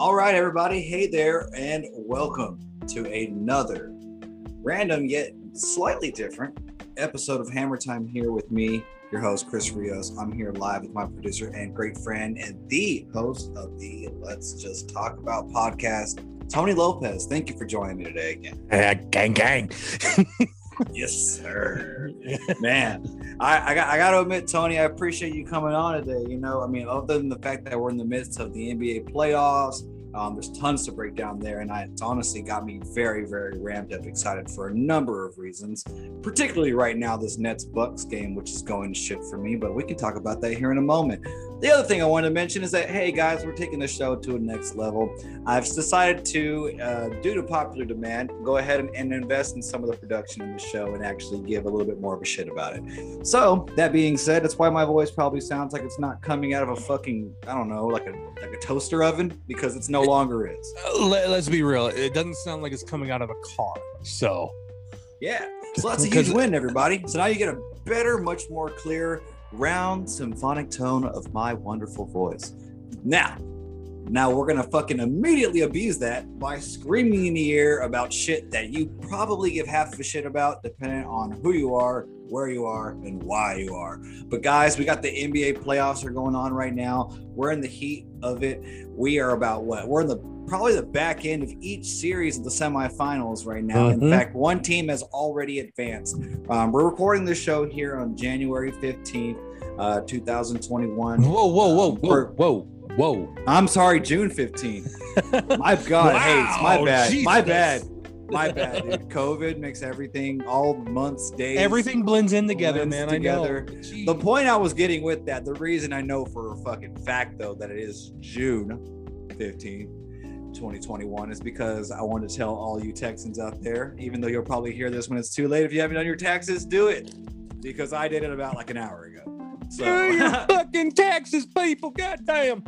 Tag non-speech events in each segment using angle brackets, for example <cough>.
All right, everybody. Hey there, and welcome to another random yet slightly different episode of Hammer Time here with me, your host, Chris Rios. I'm here live with my producer and great friend and the host of the Let's Just Talk About podcast, Tony Lopez. Thank you for joining me today again. Uh, gang, gang. <laughs> yes, sir. Man, I, I got I got to admit, Tony, I appreciate you coming on today. You know, I mean, other than the fact that we're in the midst of the NBA playoffs, um, there's tons to break down there, and I, it's honestly got me very, very ramped up, excited for a number of reasons. Particularly right now, this Nets Bucks game, which is going shit for me, but we can talk about that here in a moment. The other thing I wanted to mention is that, hey guys, we're taking the show to a next level. I've decided to, uh, due to popular demand, go ahead and, and invest in some of the production in the show and actually give a little bit more of a shit about it. So that being said, that's why my voice probably sounds like it's not coming out of a fucking, I don't know, like a like a toaster oven because it's no longer is. Uh, Let, us be real. It doesn't sound like it's coming out of a car. So, Yeah. So that's a huge win, everybody. So now you get a better, much more clear, round symphonic tone of my wonderful voice. Now, now we're gonna fucking immediately abuse that by screaming in the air about shit that you probably give half of a shit about, depending on who you are, where you are, and why you are. But guys, we got the NBA playoffs are going on right now. We're in the heat of it. We are about what? We're in the probably the back end of each series of the semifinals right now. In Mhm. fact, one team has already advanced. Um, we're recording this show here on January 15th, uh, 2021. whoa, whoa, whoa, Um, whoa, whoa, whoa. I'm sorry, June 15th. My <laughs> God, hey, it's my Wow, bad. My bad. My bad, dude. COVID makes everything, all months, days. Everything blends in together, blends man. together. I know. Jeez. The point I was getting with that, the reason I know for a fucking fact, though, that it is June 15th, 2021, is because I want to tell all you Texans out there, even though you'll probably hear this when it's too late, if you haven't done your taxes, do it. Because I did it about like an hour ago. So, Do your <laughs> fucking taxes, people. Goddamn.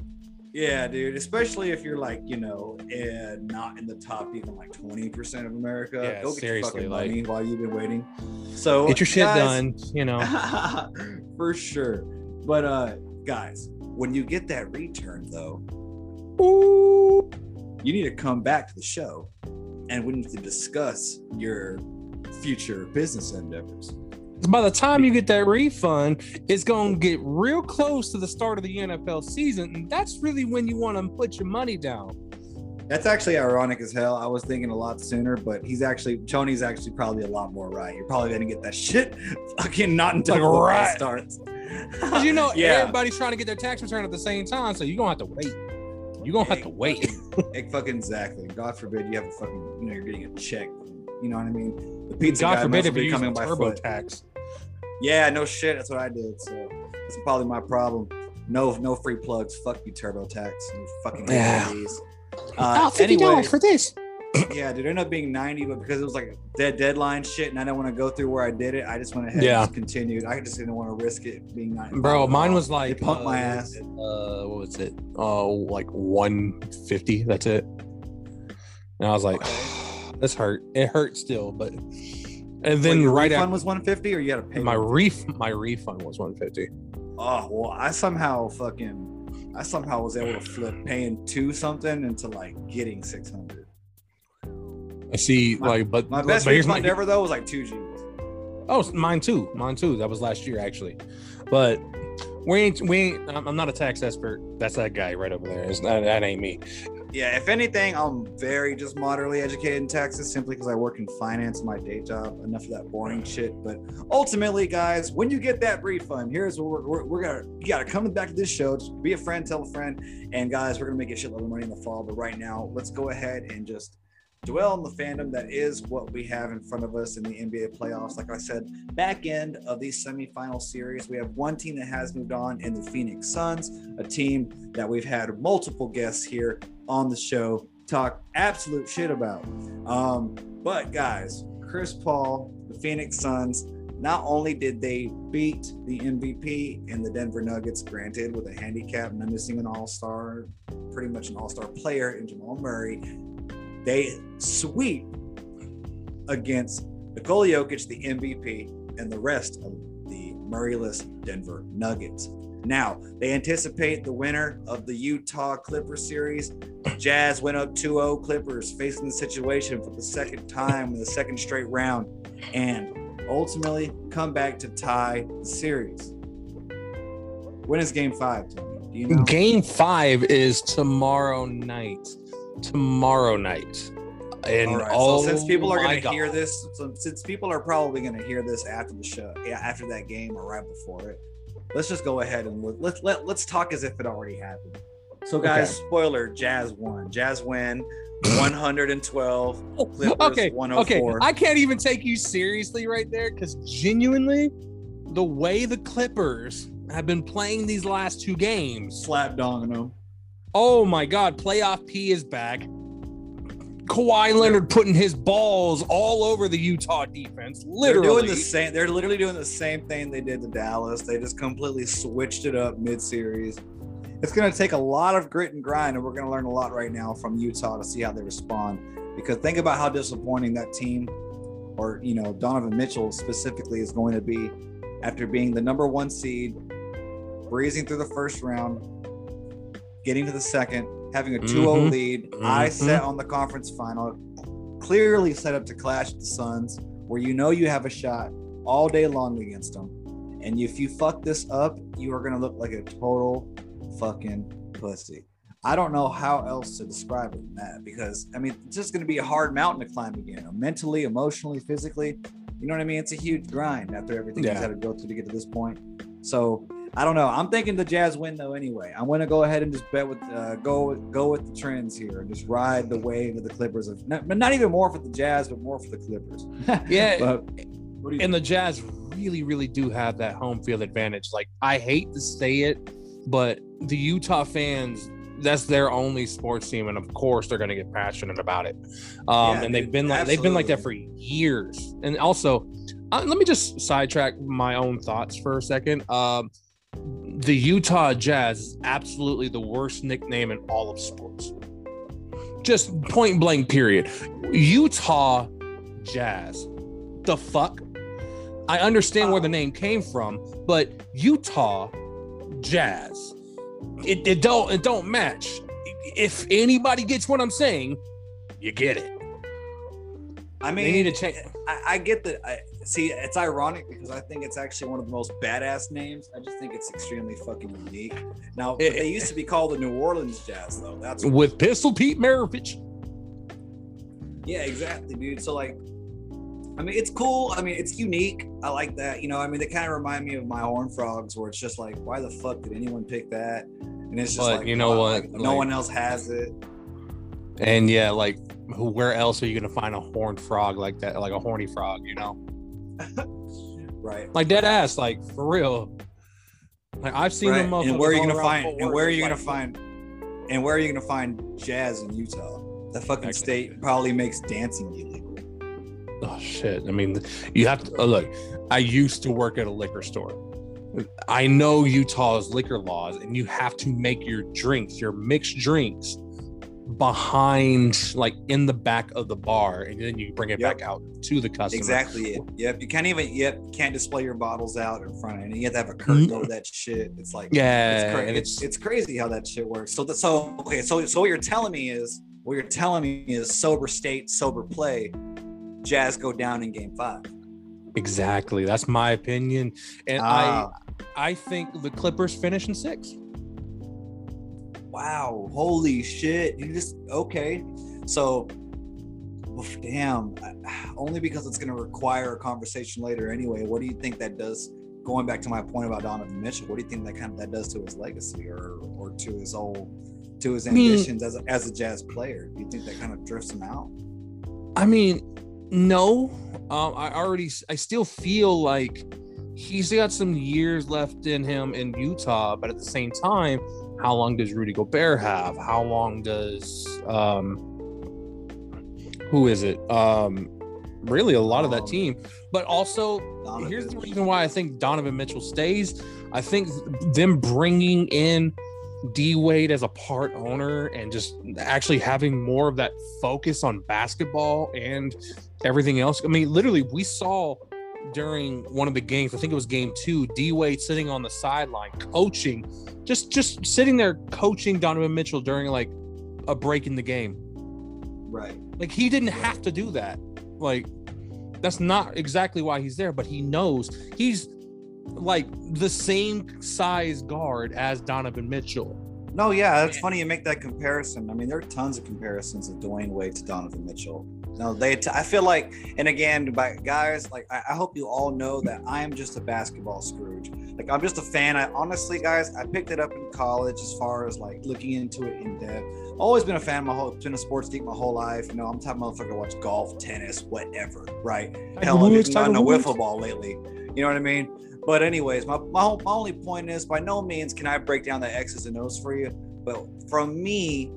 Yeah, dude, especially if you're like, you know, and not in the top even like 20% of America. Yeah, Go get seriously, your fucking like- money while you've been waiting. So, Get your shit guys, done. You know. <laughs> for sure. But uh guys, when you get that return though, Ooh. you need to come back to the show and we need to discuss your future business endeavors. By the time you get that refund, it's gonna get real close to the start of the NFL season, and that's really when you want to put your money down. That's actually ironic as hell. I was thinking a lot sooner, but he's actually Tony's actually probably a lot more right. You're probably gonna get that shit <laughs> fucking not until Like, right. starts. <laughs> Because you know <laughs> yeah, everybody's trying to get their tax return at the same time, so you're gonna have to wait. You're gonna have to wait. Fucking, fucking exactly. God forbid you have a fucking, you know, you're getting a check. You know what I mean? The pizza God guy forbid must if be coming by foot. TurboTax. Yeah, no shit. That's what I did. So that's probably my problem. No, no free plugs. Fuck you, TurboTax. You fucking Yeah. employees. Uh, anyway, for this. yeah, dude, it ended up being 90, but because it was like dead deadline shit, and I didn't want to go through where I did it, I just went ahead Yeah. and continued. I just didn't want to risk it being 90. Bro, mine was like They pumped my uh, ass. Uh, what was it? Oh, like 150. That's it. And I was like, this hurt. It hurt still, but and then Wait, right refund after was 150, or you had to pay my ref my refund was 150. Oh well, I somehow fucking, I somehow was able to flip paying two something into like getting 600. I see, My- like, but My but best here's my ever though was like two G's. oh, mine too, mine too. That was last year actually, but we ain't we ain't. I'm I'm not a tax expert. That's that guy right over there. It's not, that ain't me. Yeah, if anything, I'm very just moderately educated in taxes simply because I work in finance, my day job. Enough of that boring shit. But ultimately, guys, when you get that refund, here's what we're, we're, we're gonna you gotta come back to this show. Just be a friend, tell a friend, and guys, we're gonna make a shitload of money in the fall. But right now, let's go ahead and just dwell on the fandom that is what we have in front of us in the NBA playoffs. Like I said, back end of these semifinal series, we have one team that has moved on in the Phoenix Suns, a team that we've had multiple guests here on the show talk absolute shit about. Um, but guys, Chris Paul, the Phoenix Suns, not only did they beat the MVP and the Denver Nuggets, granted with a handicap, not missing an all-star, pretty much an all-star player in Jamal Murray, they sweep against Nikola Jokic, the MVP, and the rest of the Murrayless Denver Nuggets. Now, they anticipate the winner of the Utah Clippers series. Jazz went up 2 0 Clippers, facing the situation for the second time in the second straight round, and ultimately come back to tie the series. When is game five, Do you know? Game five is tomorrow night. Tomorrow night. And All right. oh so since people are going to hear this, so since people are probably going to hear this after the show, yeah, after that game or right before it, let's just go ahead and let, let, let, let's talk as if it already happened. So, guys, spoiler: Jazz won. Jazz win, <clears throat> 112. Clippers okay, okay. 104. I can't even take you seriously right there because genuinely, the way the Clippers have been playing these last two games, Slap them. oh my God, playoff P is back. Kawhi Leonard putting his balls all over the Utah defense. They're Literally, doing the same. They're literally doing the same thing they did to Dallas. They just completely switched it up mid-series. It's going to take a lot of grit and grind, and we're going to learn a lot right now from Utah to see how they respond. Because think about how disappointing that team, or you know Donovan Mitchell specifically, is going to be after being the number one seed, breezing through the first round, getting to the second, having a 2-0 Mhm. lead. I Mhm. set on the conference final, clearly set up to clash with the Suns, where you know you have a shot all day long against them. And if you fuck this up, you are gonna look like a total fucking pussy. I don't know how else to describe it than that because I mean it's just gonna be a hard mountain to climb again, mentally, emotionally, physically. You know what I mean? It's a huge grind after everything he's Yeah. had to go through to get to this point. So I don't know. I'm thinking the Jazz win though. Anyway, I'm gonna go ahead and just bet with uh, go go with the trends here and just ride the wave of the Clippers. Of not, not even more for the Jazz, but more for the Clippers. <laughs> Yeah, but what do you and the Jazz really, really do have that home field advantage. Like I hate to say it, but the Utah fans, that's their only sports team, and of course they're going to get passionate about it. Um, Yeah, and they've been like they've been like that for years. And also, uh, let me just sidetrack my own thoughts for a second. Um, the Utah Jazz is absolutely the worst nickname in all of sports. Just point blank, period. Utah Jazz. The fuck? I understand where the name came from, but Utah Jazz. It, it don't it don't match. If anybody gets what I'm saying, you get it. I mean, They need to change. I, I get that. I see. It's ironic because I think it's actually one of the most badass names. I just think it's extremely fucking unique. Now It- they eh, used eh. to be called the New Orleans Jazz, though. That's With Pistol Pete Maravich. yeah, exactly, dude. So like, I mean, it's cool. I mean, it's unique. I like that. You know, I mean, they kind of remind me of my Horn Frogs, where it's just like, why the fuck did anyone pick that? And it's just But like, you know what? like, no Like- one else has it. And yeah, like where else are you gonna find a horned frog like that, like a horny frog, you know? <laughs> Right. Like dead ass, like for real. Like I've seen right. them. And where are you gonna find? And where are you like- gonna find? And where are you gonna find jazz in Utah? The fucking state probably makes dancing illegal. Oh shit! I mean, you have to uh, look. I used to work at a liquor store. I know Utah's liquor laws, and you have to make your drinks, your mixed drinks, behind, like in the back of the bar, and then you bring it Yep. back out to the customer. Exactly. It. Yep. You can't even. Yep. You can't display your bottles out in front, and you have to have a curtain Mhm. over that shit. It's like Yeah, it's, cra- and it's, it's, crazy how that shit works. So the, so okay. So so what you're telling me is what you're telling me is sober state, sober play. Jazz go down in game five. exactly that's my opinion, and Ah, I I think the Clippers finish in six. Wow. Holy shit. You just okay. So oof, damn. Only because it's going to require a conversation later anyway. What do you think that does? Going back to my point about Donovan Mitchell, what do you think that kind of that does to his legacy or or to his old to his mean- ambitions as a, as a jazz player? Do you think that kind of drifts him out? I mean, no. Um, I already, I still feel like he's got some years left in him in Utah, but at the same time, how long does Rudy Gobert have? How long does um, who is it? Um, really, a lot of that team. But also, Donovan. here's the reason why I think Donovan Mitchell stays. I think them bringing in D Wade as a part owner and just actually having more of that focus on basketball and everything else. I mean, literally, we saw during one of the games, I think it was game two, D Wade sitting on the sideline coaching, just just sitting there coaching Donovan Mitchell during like a break in the game. Right. Like he didn't have to do that. Like that's not exactly why he's there, but he knows he's like the same size guard as Donovan Mitchell. No, yeah, that's funny you make that comparison. I mean, there are tons of comparisons of Dwyane Wade to Donovan Mitchell. No, they. T- I feel like, and again, by guys, like I, I hope you all know that I am just a basketball Scrooge. Like I'm just a fan. I honestly, guys, I picked it up in college as far as like looking into it in depth. Always been a fan. My whole been a sports geek my whole life. You know, I'm type of motherfucker watch golf, tennis, whatever. Right? Hell, I've been gotten a wiffle ball lately. You know what I mean? But anyways, my, my, whole, my only point is by no means can I break down the X's and O's for you. But from me,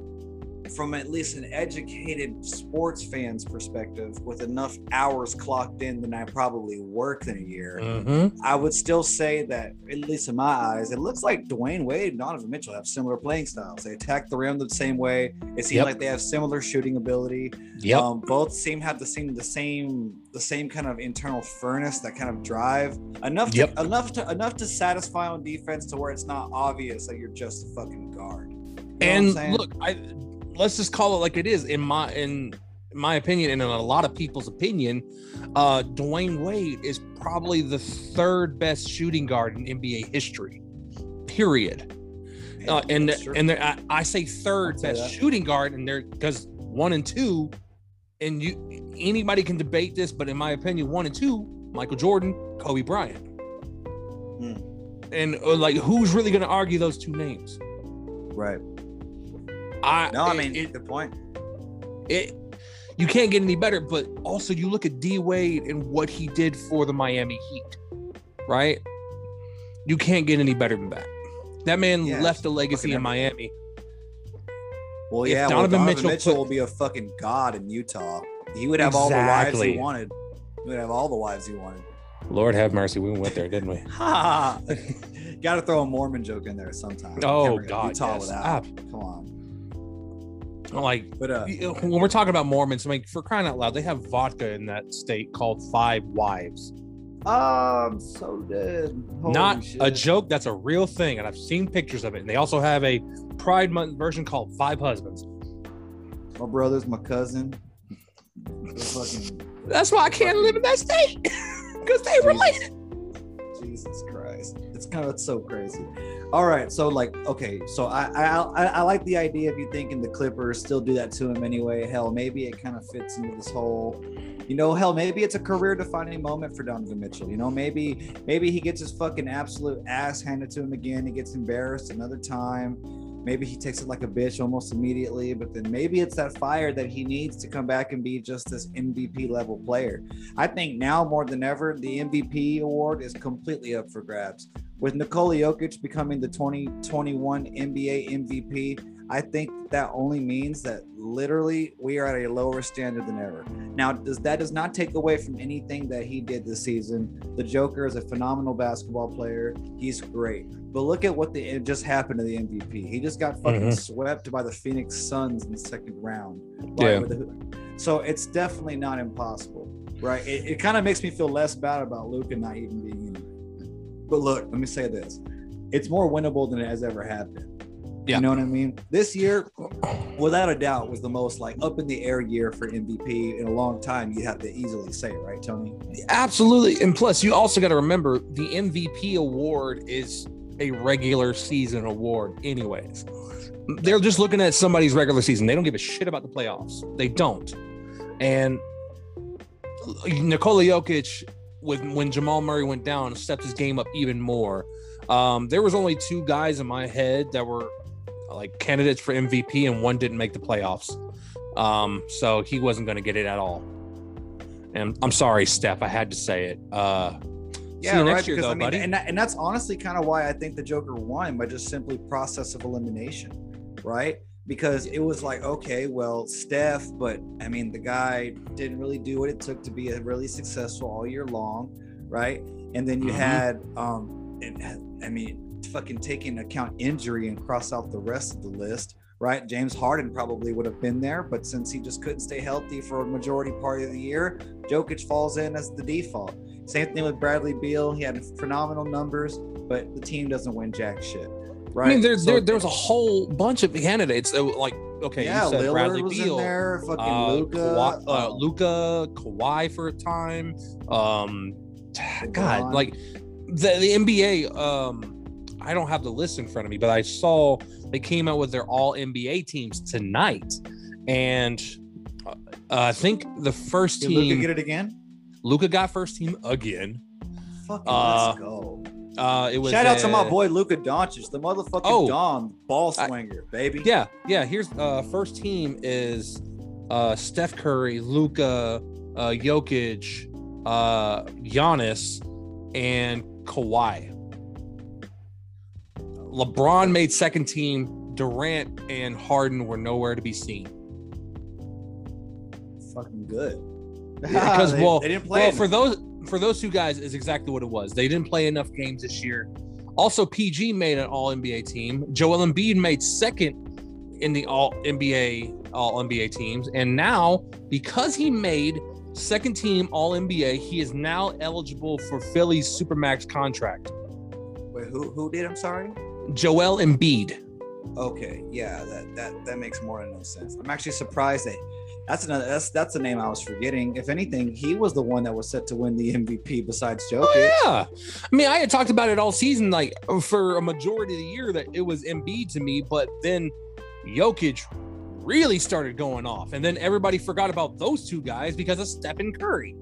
from at least an educated sports fan's perspective, with enough hours clocked in than I probably worked in a year, Mm-hmm. I would still say that, at least in my eyes, it looks like Dwyane Wade and Donovan Mitchell have similar playing styles. They attack the rim the same way. It seems Yep. like they have similar shooting ability. Yep. Um, both seem have the same the same the same kind of internal furnace, that kind of drive. Enough to, Yep. enough to enough to satisfy on defense to where it's not obvious that you're just a fucking guard. You know and look, I let's just call it like it is. In my in my opinion, and in a lot of people's opinion, uh, Dwyane Wade is probably the third best shooting guard in NBA history. Period. Man, Uh, and and there, I, I say third say best that. shooting guard, and they're because one and two, and you anybody can debate this, but in my opinion, one and two, Michael Jordan, Kobe Bryant, Hmm. and uh, like who's really going to argue those two names? right. I No, I mean, it, good point. it you can't get any better. But also, you look at D Wade and what he did for the Miami Heat, right? You can't get any better than that. That man Yeah, left a legacy in Miami. Well, if yeah, well, Donovan Donovan, Mitchell Mitchell, put- will be a fucking god in Utah. He would have all the wives he wanted. He would have all the wives he wanted. Lord have mercy, we went there, didn't we? <laughs> Ha! <laughs> Got to throw a Mormon joke in there sometime. Oh, Can't God, Utah yes. without. Ah. Come on. Like But uh, when we're talking about Mormons, I mean, for crying out loud, they have vodka in that state called Five Wives. oh, I'm so dead. Holy Not shit. a joke. That's a real thing, and I've seen pictures of it. And they also have a Pride Month version called Five Husbands. My brother's my cousin. Fucking That's why I can't live in that state <laughs> because they related. Jesus Christ. It's kind of it's so crazy. All right, so like, okay, so I, I I I like the idea of you thinking the Clippers still do that to him anyway. Hell, maybe it kind of fits into this whole, you know, hell, maybe it's a career-defining moment for Donovan Mitchell. You know, maybe maybe he gets his fucking absolute ass handed to him again. He gets embarrassed another time. Maybe he takes it like a bitch almost immediately, but then maybe it's that fire that he needs to come back and be just this MVP level player. I think now more than ever, the MVP award is completely up for grabs. With Nikola Jokic becoming the 2021 NBA MVP, I think that only means that literally we are at a lower standard than ever. Now, does that does not take away from anything that he did this season. The Joker is a phenomenal basketball player. He's great. But look at what the it just happened to the MVP. He just got fucking Mhm. swept by the Phoenix Suns in the second round. Yeah. so it's definitely not impossible, right? It, it kind of makes me feel less bad about Luka not even being in. But look, let me say this: it's more winnable than it has ever had been. Yeah. You know what I mean? This year, without a doubt, was the most like up in the air year for MVP in a long time. You have to easily say, right, Tony? Absolutely. And plus, you also got to remember the MVP award is a regular season award, anyways. They're just looking at somebody's regular season. They don't give a shit about the playoffs. They don't. And Nikola Jokic, with when Jamal Murray went down, stepped his game up even more. Um, there was only two guys in my head that were like candidates for MVP, and one didn't make the playoffs. Um, so he wasn't going to get it at all. And I'm sorry, Steph, I had to say it. Uh, see you next year, because though, I mean, buddy. and that, and that's honestly kind of why I think the Joker won by just simply process of elimination, right? Because it was like, okay, well, Steph, but I mean, the guy didn't really do what it took to be a really successful all year long, right? And then you Mhm. had, um, and, I mean, fucking take into account injury and cross out the rest of the list, right? James Harden probably would have been there, but since he just couldn't stay healthy for a majority part of the year, Jokic falls in as the default. Same thing with Bradley Beal. He had phenomenal numbers, but the team doesn't win jack shit. Right. I mean, there, So- there, there was a whole bunch of candidates that like, okay, yeah, you said Lillard Bradley was Beal, in there. Fucking uh, Luka. Kawhi, uh, oh, Luka, Kawhi for a time. Um, <sighs> God, like the the NBA. Um, I don't have the list in front of me, but I saw they came out with their All NBA teams tonight, and uh, I think the first Did team get it again? Luka got first team again. Fucking Uh, let's go. Uh, it was Shout out to my boy Luka Doncic, the motherfucking Oh. Don ball I- swinger, baby. Yeah, yeah. Here's uh first team is uh Steph Curry, Luka, uh Jokic, uh Giannis, and Kawhi. LeBron made second team. Durant and Harden were nowhere to be seen. fucking good. Because <laughs> well, they didn't play well for those for those two guys is exactly what it was. They didn't play enough games this year. Also, PG made an All NBA team. Joel Embiid made second in the All NBA All NBA teams, and now because he made second team All NBA, he is now eligible for Philly's supermax contract. Wait, who who did? I'm sorry. Joel Embiid. Okay, yeah, that that that makes more than no sense. I'm actually surprised that that's another that's that's the name I was forgetting. If anything, he was the one that was set to win the MVP besides Jokic. Oh, yeah. I mean, I had talked about it all season, like for a majority of the year, that it was Embiid to me, but then Jokic really started going off. And then everybody forgot about those two guys because of Stephen Curry.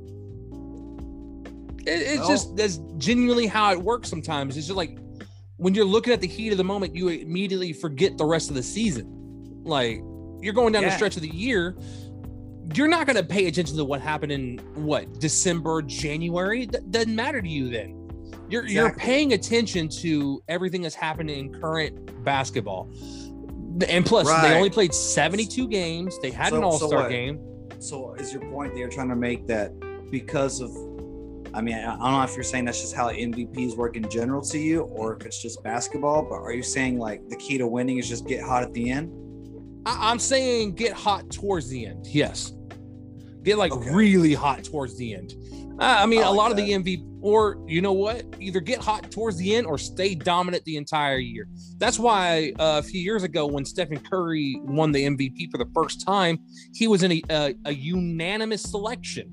It, it's Well- just that's genuinely how it works sometimes. It's just like when you're looking at the heat of the moment, you immediately forget the rest of the season. Like you're going down the stretch of the year, you're not going to pay attention to what happened in what December, January. That doesn't matter to you then. You're you're paying attention to everything that's happening in current basketball. And plus, Right. they only played 72 games. They had an All Star what? game. So is your point that you're trying to make that because of I mean, I I don't know if you're saying that's just how MVPs work in general to you, or if it's just basketball. But are you saying like the key to winning is just get hot at the end? I, I'm saying get hot towards the end. Yes, get like Okay. really hot towards the end. Uh, I mean, I a like lot of the MVP, or you know what, either get hot towards the end or stay dominant the entire year. That's why uh, a few years ago, when Stephen Curry won the MVP for the first time, he was in a, a, a unanimous selection.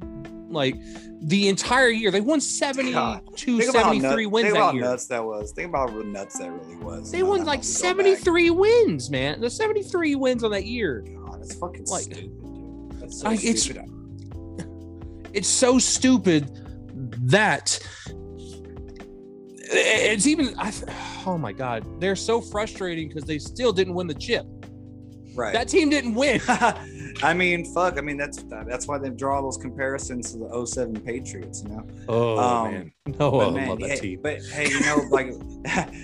Like the entire year, they won 72, Think 73 nut- wins think that about year. nuts that was. Think about how nuts that really was. They won like we go back. 73 wins, man. The 73 wins on that year. God, that's fucking Like- stupid, dude. That's so Like, it's- <laughs> it's so stupid that it's even I, <sighs> oh my god they're so frustrating because they still didn't win the chip right. that team didn't win <laughs> I mean, fuck. I mean, that's that's why they draw those comparisons to the 07 Patriots, you know. oh Um, man no But I man, love that hey, team but hey, you know, like,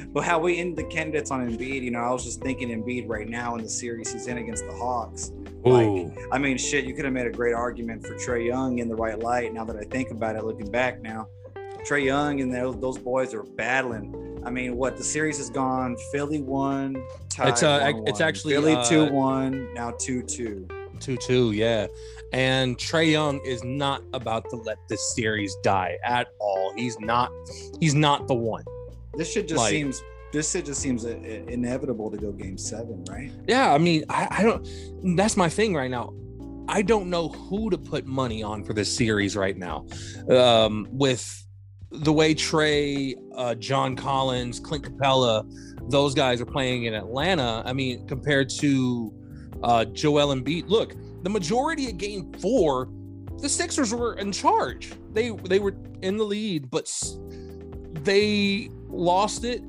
<laughs> but how we end the candidates on Embiid, you know, I was just thinking Embiid right now in the series he's in against the Hawks. Like, Ooh. I mean, shit, you could have made a great argument for Trae Young in the right light. Now that I think about it, looking back now, Trae Young and those, those boys are battling. I mean, what the series has gone. Philly won. Tied It's, uh, 1-1. it's actually, Philly uh, two one. Now two two. 2-2 yeah and Trae Young is not about to let this series die at all he's not he's not the one This shit just Like- seems. This shit just seems uh, inevitable to go game seven, right? Yeah, I mean, I, I don't. That's my thing right now. I don't know who to put money on for this series right now. Um, with the way Trae, uh, John Collins, Clint Capela, those guys are playing in Atlanta. I mean, compared to uh, Joel Embiid. Look, the majority of Game Four, the Sixers were in charge. They they were in the lead, but they lost it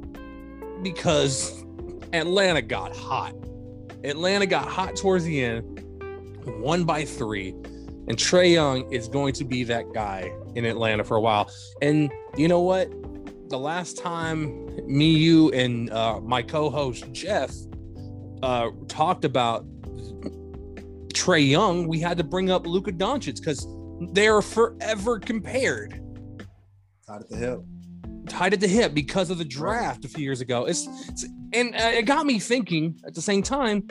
because Atlanta got hot. Atlanta got hot towards the end, won by three, and Trae Young is going to be that guy in Atlanta for a while. And you know what? The last time me, you, and uh, my co-host Jeff uh, talked about Trae Young, we had to bring up Luka Doncic because they are forever compared. Out at the hip. tied at the hip because of the draft a few years ago. It's, it's and uh, it got me thinking at the same time.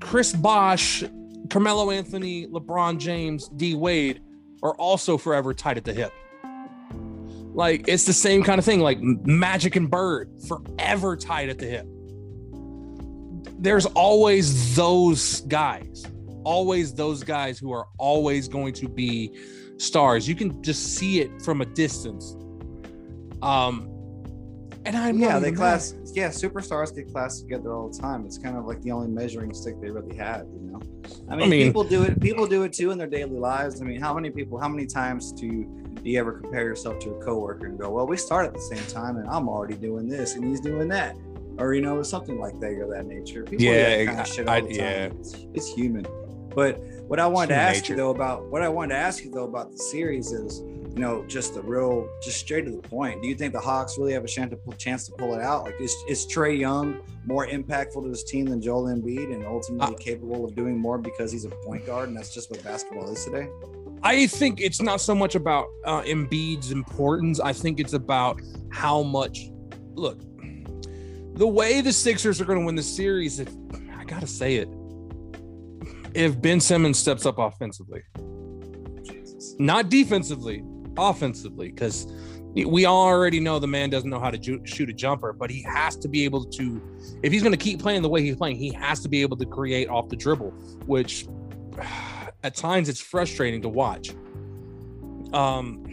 Chris Bosh, Carmelo Anthony, LeBron James, D Wade are also forever tied at the hip. Like it's the same kind of thing. Like Magic and Bird, forever tied at the hip. There's always those guys, always those guys who are always going to be stars. You can just see it from a distance. Um, and I'm yeah, they class mad. yeah, superstars get classed together all the time. It's kind of like the only measuring stick they really have, you know. I mean, I mean people do it. People do it too in their daily lives. I mean, how many people? How many times do you, do you ever compare yourself to a coworker and go, "Well, we start at the same time, and I'm already doing this, and he's doing that," or you know, something like that or that nature. People yeah, kind of shit all I, the time. yeah, it's, it's, human. But what I wanted to ask nature. you though about what I wanted to ask you though about the series is you know, just the real, just straight to the point. Do you think the Hawks really have a chance to, chance to pull it out? Like, is, is Trae Young more impactful to his team than Joel Embiid and ultimately uh, capable of doing more because he's a point guard and that's just what basketball is today? I think it's not so much about uh, Embiid's importance. I think it's about how much. Look, the way the Sixers are going to win the series, if I got to say it, if Ben Simmons steps up offensively, Jesus. not defensively, offensively because we already know the man doesn't know how to ju- shoot a jumper, but he has to be able to, if he's going to keep playing the way he's playing, he has to be able to create off the dribble, which <sighs> at times it's frustrating to watch. Um,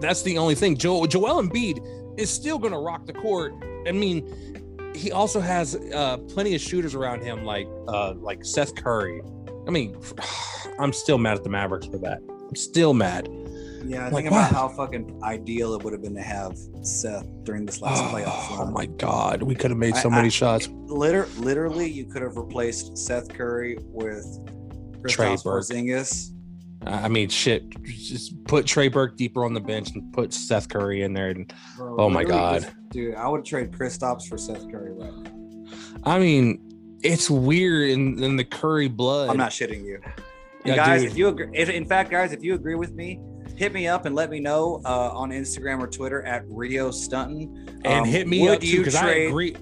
that's the only thing. Joel Joel Embiid is still going to rock the court. I mean, he also has uh, plenty of shooters around him, like uh, like Seth Curry. I mean, <sighs> I'm still mad at the Mavericks for that. I'm still mad. Yeah, I think about how fucking ideal it would have been to have Seth during this last oh, playoff run. Oh my god, we could have made so I, many I, shots. Liter- literally, you could have replaced Seth Curry with Trey Porzingis. I mean, shit. Just put Trey Burke deeper on the bench and put Seth Curry in there. And Bro, oh my god, just, dude, I would trade Kristaps for Seth Curry right now. I mean, it's weird in, in the Curry blood. I'm not shitting you. Yeah, guys, dude. if you agree, if, in fact, guys, if you agree with me, hit me up and let me know uh, on Instagram or Twitter at Rio Stunton. And um, hit me up too because I agree.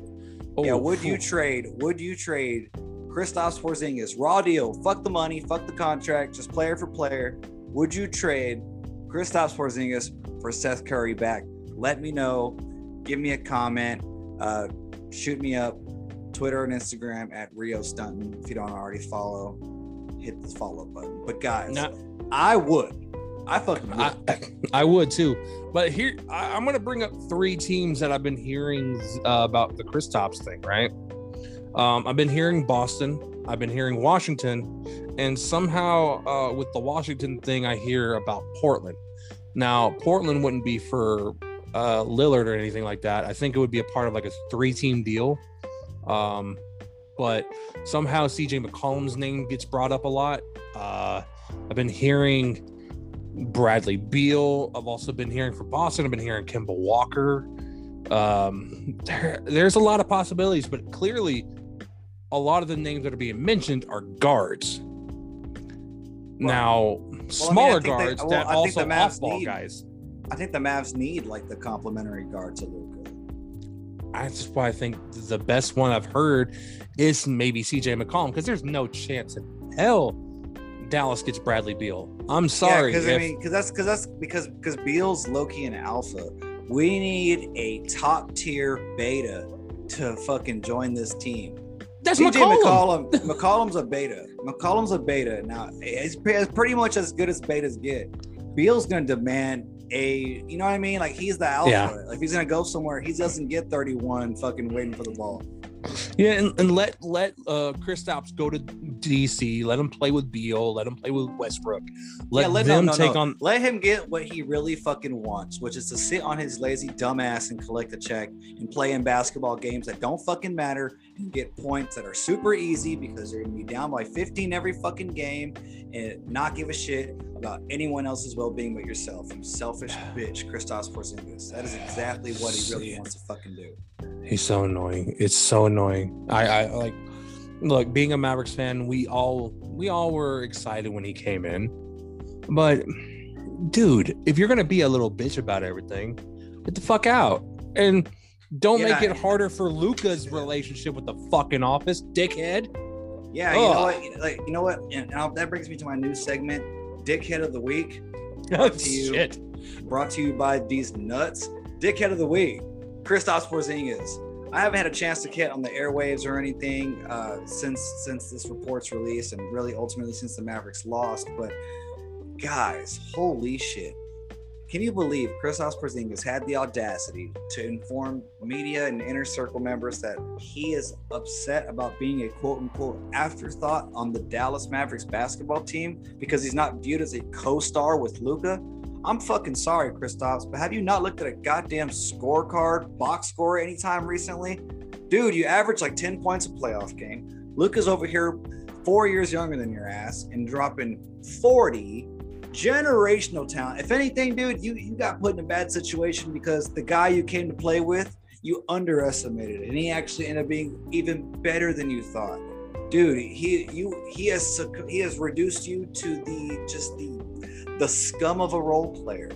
Oh, yeah, would you trade? Would you trade Kristaps Porzingis raw deal? Fuck the money, fuck the contract, just player for player. Would you trade Kristaps Porzingis for Seth Curry back? Let me know. Give me a comment. Uh, shoot me up. Twitter and Instagram at Rio Stunton. If you don't already follow, hit the follow button. But guys, no. I would I fucking would. I, I would too. But here, I, am going to bring up three teams that I've been hearing uh, about the Kristaps thing, right? Um, I've been hearing Boston, I've been hearing Washington, and somehow uh, with the Washington thing, I hear about Portland. Now, Portland wouldn't be for uh, Lillard or anything like that. I think it would be a part of like a three team deal. Um, but somehow CJ McCollum's name gets brought up a lot. Uh, I've been hearing Bradley Beal. I've also been hearing from Boston. I've been hearing Kemba Walker. Um, there, there's a lot of possibilities, but clearly, a lot of the names that are being mentioned are guards. Well, now, well, smaller I mean, guards they, well, that also off-ball guys. I think the Mavs need like the complementary guard to Luka. That's why I think the best one I've heard is maybe CJ McCollum because there's no chance in hell Dallas gets Bradley Beal. I'm sorry. because yeah, I mean, because that's because that's because because Beal's Loki and alpha. We need a top tier beta to fucking join this team. That's CJ McCollum. McCollum. McCollum's a beta. McCollum's a beta. Now it's, it's pretty much as good as betas get. Beal's gonna demand a, you know what I mean? Like he's the alpha. Yeah. Like he's gonna go somewhere, he doesn't get 31 fucking waiting for the ball. Yeah, and, and let let uh Kristaps go to DC. Let him play with Beal. Let him play with Westbrook. Let, yeah, let them no, no, take no. on. Let him get what he really fucking wants, which is to sit on his lazy dumbass and collect a check and play in basketball games that don't fucking matter and get points that are super easy because they're gonna be down by 15 every fucking game and not give a shit about anyone else's well-being but yourself. You selfish <sighs> bitch, Kristaps Porzingis. That is exactly what he really wants to fucking do. He's so annoying. It's so annoying. I, I like look, being a Mavericks fan, we all we all were excited when he came in. But dude, if you're gonna be a little bitch about everything, get the fuck out. And don't Yeah. make it harder for Luka's relationship with the fucking office, dickhead. Yeah, you know what? Like, you know what? And now that brings me to my new segment, Dickhead of the Week, <laughs> Oh, to you. shit. brought to you by these nuts. Dickhead of the Week, Kristaps Porzingis. I haven't had a chance to get on the airwaves or anything uh, since since this report's released, and really ultimately since the Mavericks lost. But guys, holy shit! Can you believe Kristaps Porzingis had the audacity to inform media and inner circle members that he is upset about being a quote unquote afterthought on the Dallas Mavericks basketball team because he's not viewed as a co-star with Luka? I'm fucking sorry, Kristaps, but have you not looked at a goddamn scorecard, box score anytime recently? Dude, you average like 10 points a playoff game. Luka's over here four years younger than your ass and dropping 40 generational talent. If anything, dude, you, you got put in a bad situation because the guy you came to play with, you underestimated, and he actually ended up being even better than you thought. Dude, he you he has he has reduced you to the just the the scum of a role player.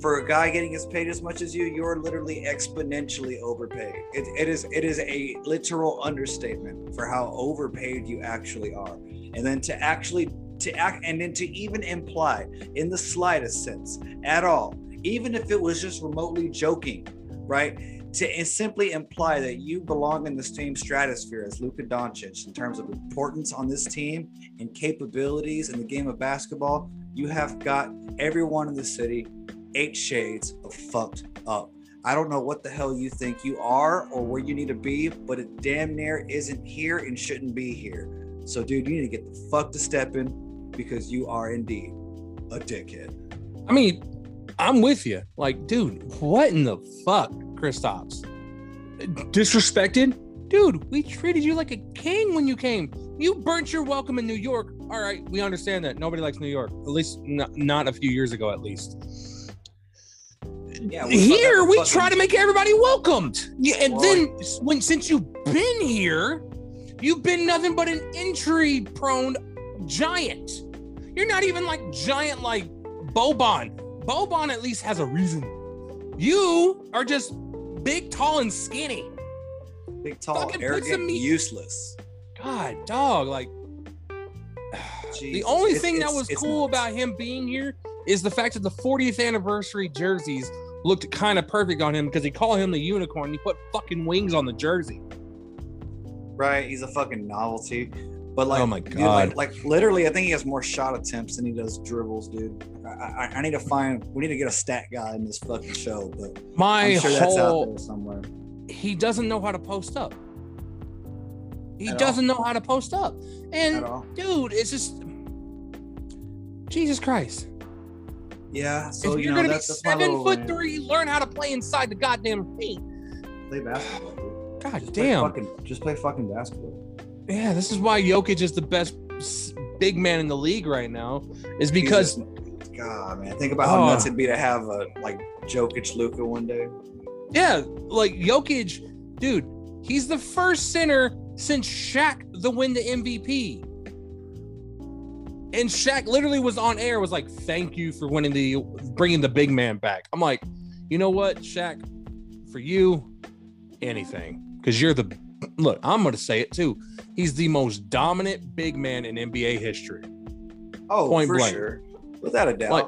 For a guy getting as paid as much as you, you're literally exponentially overpaid. It, it is it is a literal understatement for how overpaid you actually are. And then to actually to act and then to even imply in the slightest sense at all, even if it was just remotely joking, right? To simply imply that you belong in the same stratosphere as Luka Doncic in terms of importance on this team and capabilities in the game of basketball, you have got everyone in the city eight shades of fucked up. I don't know what the hell you think you are or where you need to be, but it damn near isn't here and shouldn't be here. So, dude, you need to get the fuck to stepping because you are indeed a dickhead. I mean, I'm with you. Like, dude, what in the fuck, Kristaps? Disrespected? Dude, we treated you like a king when you came. You burnt your welcome in New York. All right, we understand that. Nobody likes New York. At least not, not a few years ago, at least. Yeah, Here, we fucking- try to make everybody welcomed. Yeah, and Boy. then when since you've been here, you've been nothing but an injury prone giant. You're not even like giant like Boban. Boban at least has a reason. You are just big, tall, and skinny. big, tall, fucking arrogant, meat- useless. God, dog. Like <sighs> the only thing that was cool nuts. about him being here is the fact that the 40th anniversary jerseys looked kind of perfect on him because he called him the unicorn. He put fucking wings on the jersey. right? He's a fucking novelty. But like, Oh my dude, God. like, like literally, I think he has more shot attempts than he does dribbles, dude. I, I, I need to find. We need to get a stat guy in this fucking show, but My I'm sure that's out whole there somewhere. he doesn't know how to post up. He At doesn't know how to post up. And dude, it's just Jesus Christ. Yeah. So if you you're know, gonna be seven foot three, learn how to play inside the goddamn paint. Play basketball. Dude. God Just play damn. fucking, just play fucking basketball. Yeah, this is why Jokic is the best big man in the league right now. Is because God, man, think about how Oh. nuts it'd be to have a like Jokic, Luka one day. yeah, like Jokic, dude, he's the first center since Shaq to win the MVP. And Shaq literally was on air, was like, "Thank you for winning the bringing the big man back." I'm like, you know what, Shaq, for you, anything, because you're the look. I'm gonna say it too. He's the most dominant big man in NBA history. Oh, Point for blank. sure, without a doubt. Like,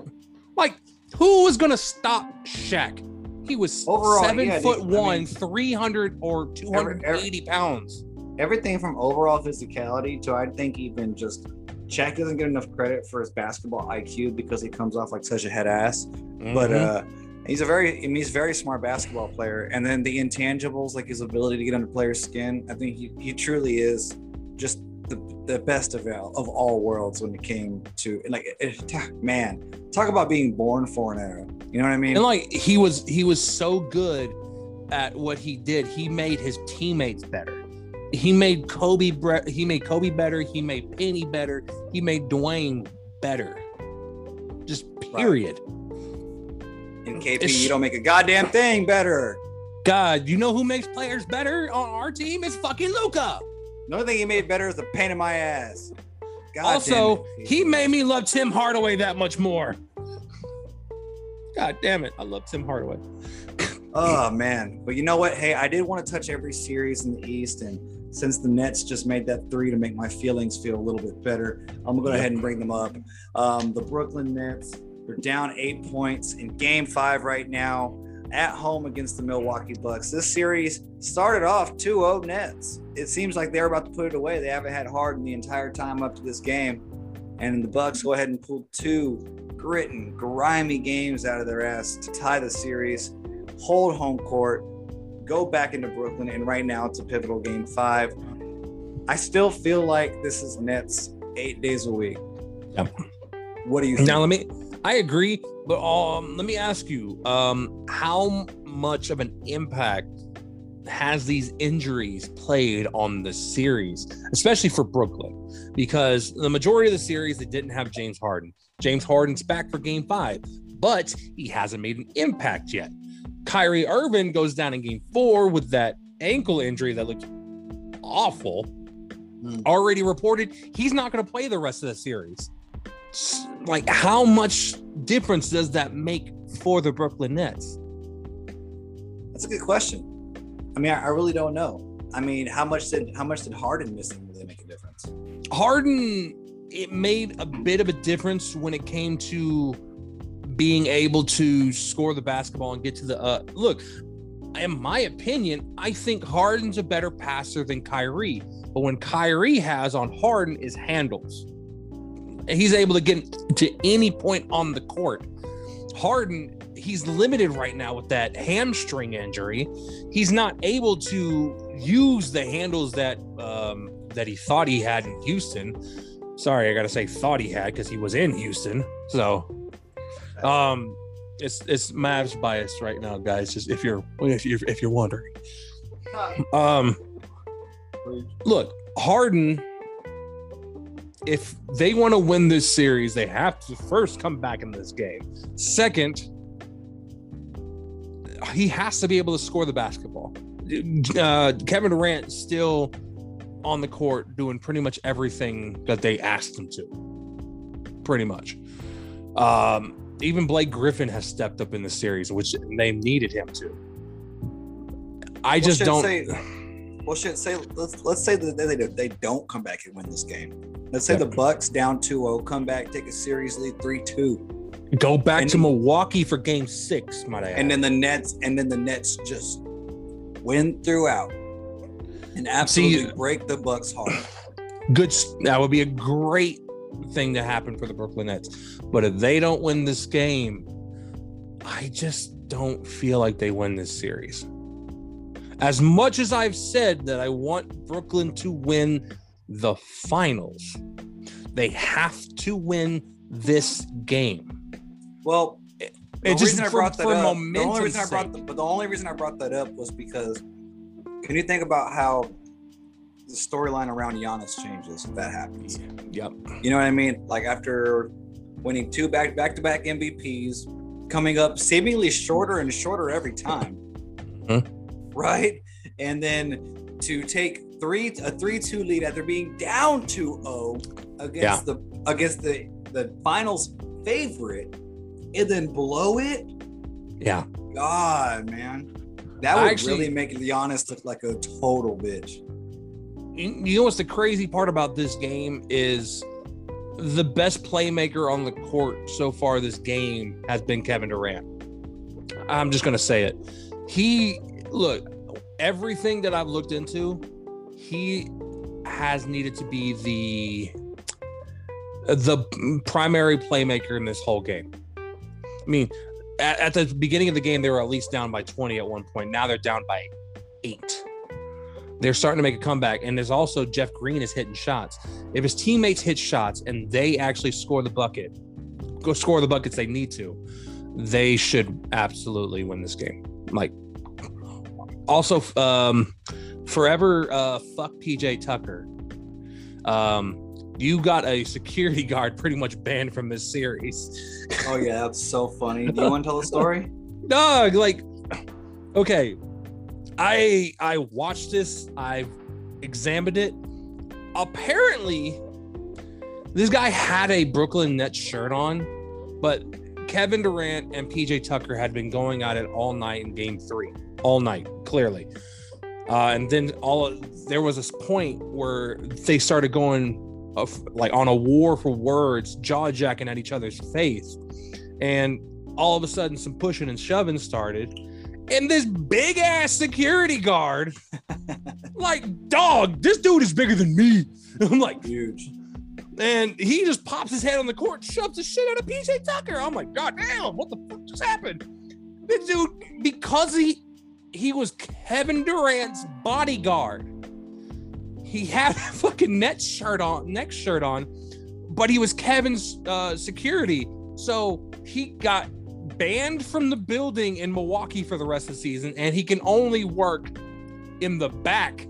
like who was gonna stop Shaq? He was Overall, seven yeah, foot dude, I one, mean- 300 or 280 pounds. everything from overall physicality to I think even just Shaq doesn't get enough credit for his basketball IQ because he comes off like such a head ass. But Mhm. uh he's a very I mean, he's a very smart basketball player. And then the intangibles, like his ability to get under players' skin, I think he, he truly is just the, the best of all, of all worlds when it came to like it, man, talk about being born for an era. You know what I mean? and like he was he was so good at what he did. He made his teammates better. He made Kobe bre- he made Kobe better. He made Penny better. He made Dwyane better. Just period. In KP, it's- you don't make a goddamn thing better. God, you know who makes players better on our team? It's fucking Luka. The only thing he made better is the pain in my ass. God also, it. he made me love Tim Hardaway that much more. God damn it. I love Tim Hardaway. <laughs> Oh man. But you know what? Hey, I did want to touch every series in the East and since the Nets just made that three to make my feelings feel a little bit better, I'm gonna go ahead and bring them up. Um, the Brooklyn Nets, they're down eight points in game five right now at home against the Milwaukee Bucks. This series started off 2-0 Nets. It seems like they're about to put it away. They haven't had Harden the entire time up to this game. And the Bucks go ahead and pull two gritting, grimy games out of their ass to tie the series, hold home court, go back into Brooklyn, and right now it's a pivotal game five. I still feel like this is Nets eight days a week. Yep. What do you think? Now let me I agree, but um let me ask you, um, how much of an impact has these injuries played on the series, especially for Brooklyn? Because the majority of the series they didn't have James Harden. James Harden's back for game five, but he hasn't made an impact yet. Kyrie Irving goes down in game four with that ankle injury that looked awful. Mm. Already reported he's not going to play the rest of the series. Like, how much difference does that make for the Brooklyn Nets? That's a good question. I mean, I, I really don't know. I mean, how much did how much did Harden missing really make a difference? Harden, it made a bit of a difference when it came to being able to score the basketball and get to the uh look. In my opinion, I think Harden's a better passer than Kyrie. But when Kyrie has on Harden is handles. He's able to get to any point on the court. Harden, he's limited right now with that hamstring injury. He's not able to use the handles that um, that he thought he had in Houston. Sorry, I gotta say thought he had because he was in Houston. So, um, it's it's Mavs bias right now, guys. Just if you're if you're if you're wondering. Um, look, Harden. If they want to win this series, they have to first come back in this game. Second, he has to be able to score the basketball. Uh, Kevin Durant still on the court doing pretty much everything that they asked him to. Pretty much. Um, even Blake Griffin has stepped up in the series, which they needed him to. I just don't. Say, well, shit. Say let's let's say that they, they don't come back and win this game. Let's say Yeah. the Bucks down 2-0, come back, take a series lead 3-2, Go back And- to Milwaukee for game six, might I add. and then the Nets and then the Nets just win throughout and absolutely break the Bucks heart. <sighs> good that would be a great thing to happen for the Brooklyn Nets. But if they don't win this game, I just don't feel like they win this series. As much as I've said that I want Brooklyn to win the finals, they have to win this game. Well, It the just reason I for- brought that for up, the only reason I brought, the, but the only reason I brought that up was because can you think about how the storyline around Giannis changes if that happens? Yep. You know what I mean? Like after winning two back back to back MVPs, coming up seemingly shorter and shorter every time, Mhm. Right? And then to take three a three two lead after being down 2-0 against the against the the finals favorite, and then blow it. Yeah. God, man, that would actually- really make Giannis look like a total bitch. You you know what's the crazy part about this game is the best playmaker on the court so far this game has been Kevin Durant. I'm just gonna say it. He look everything that I've looked into, he has needed to be the the primary playmaker in this whole game. I mean, at, at the beginning of the game, they were at least down by 20 at one point. Now they're down by eight they're starting to make a comeback. And there's also Jeff Green is hitting shots. If his teammates hit shots and they actually score the bucket, go score the buckets they need to, they should absolutely win this game. Like, also, um, forever uh, fuck PJ Tucker. Um, you got a security <laughs> guard pretty much banned from this series. Oh yeah, that's so funny. Do you want to tell the <laughs> story? Dog, like, okay, I I watched this. I've examined it. Apparently, this guy had a Brooklyn Nets shirt on, but Kevin Durant and PJ Tucker had been going at it all night in game three, all night, clearly. Uh, and then all there was this point where they started going of, like on a war for words, jaw jacking at each other's face. And all of a sudden, some pushing and shoving started. And this big ass security guard, <laughs> like, dog, this dude is bigger than me. <laughs> I'm like, Huge. and he just pops his head on the court, shoves the shit out of PJ Tucker. I'm like, God damn, what the fuck just happened? This dude, because he he was Kevin Durant's bodyguard. He had a fucking net shirt on, neck shirt on, but he was Kevin's uh, security. So he got banned from the building in Milwaukee for the rest of the season, and he can only work in the back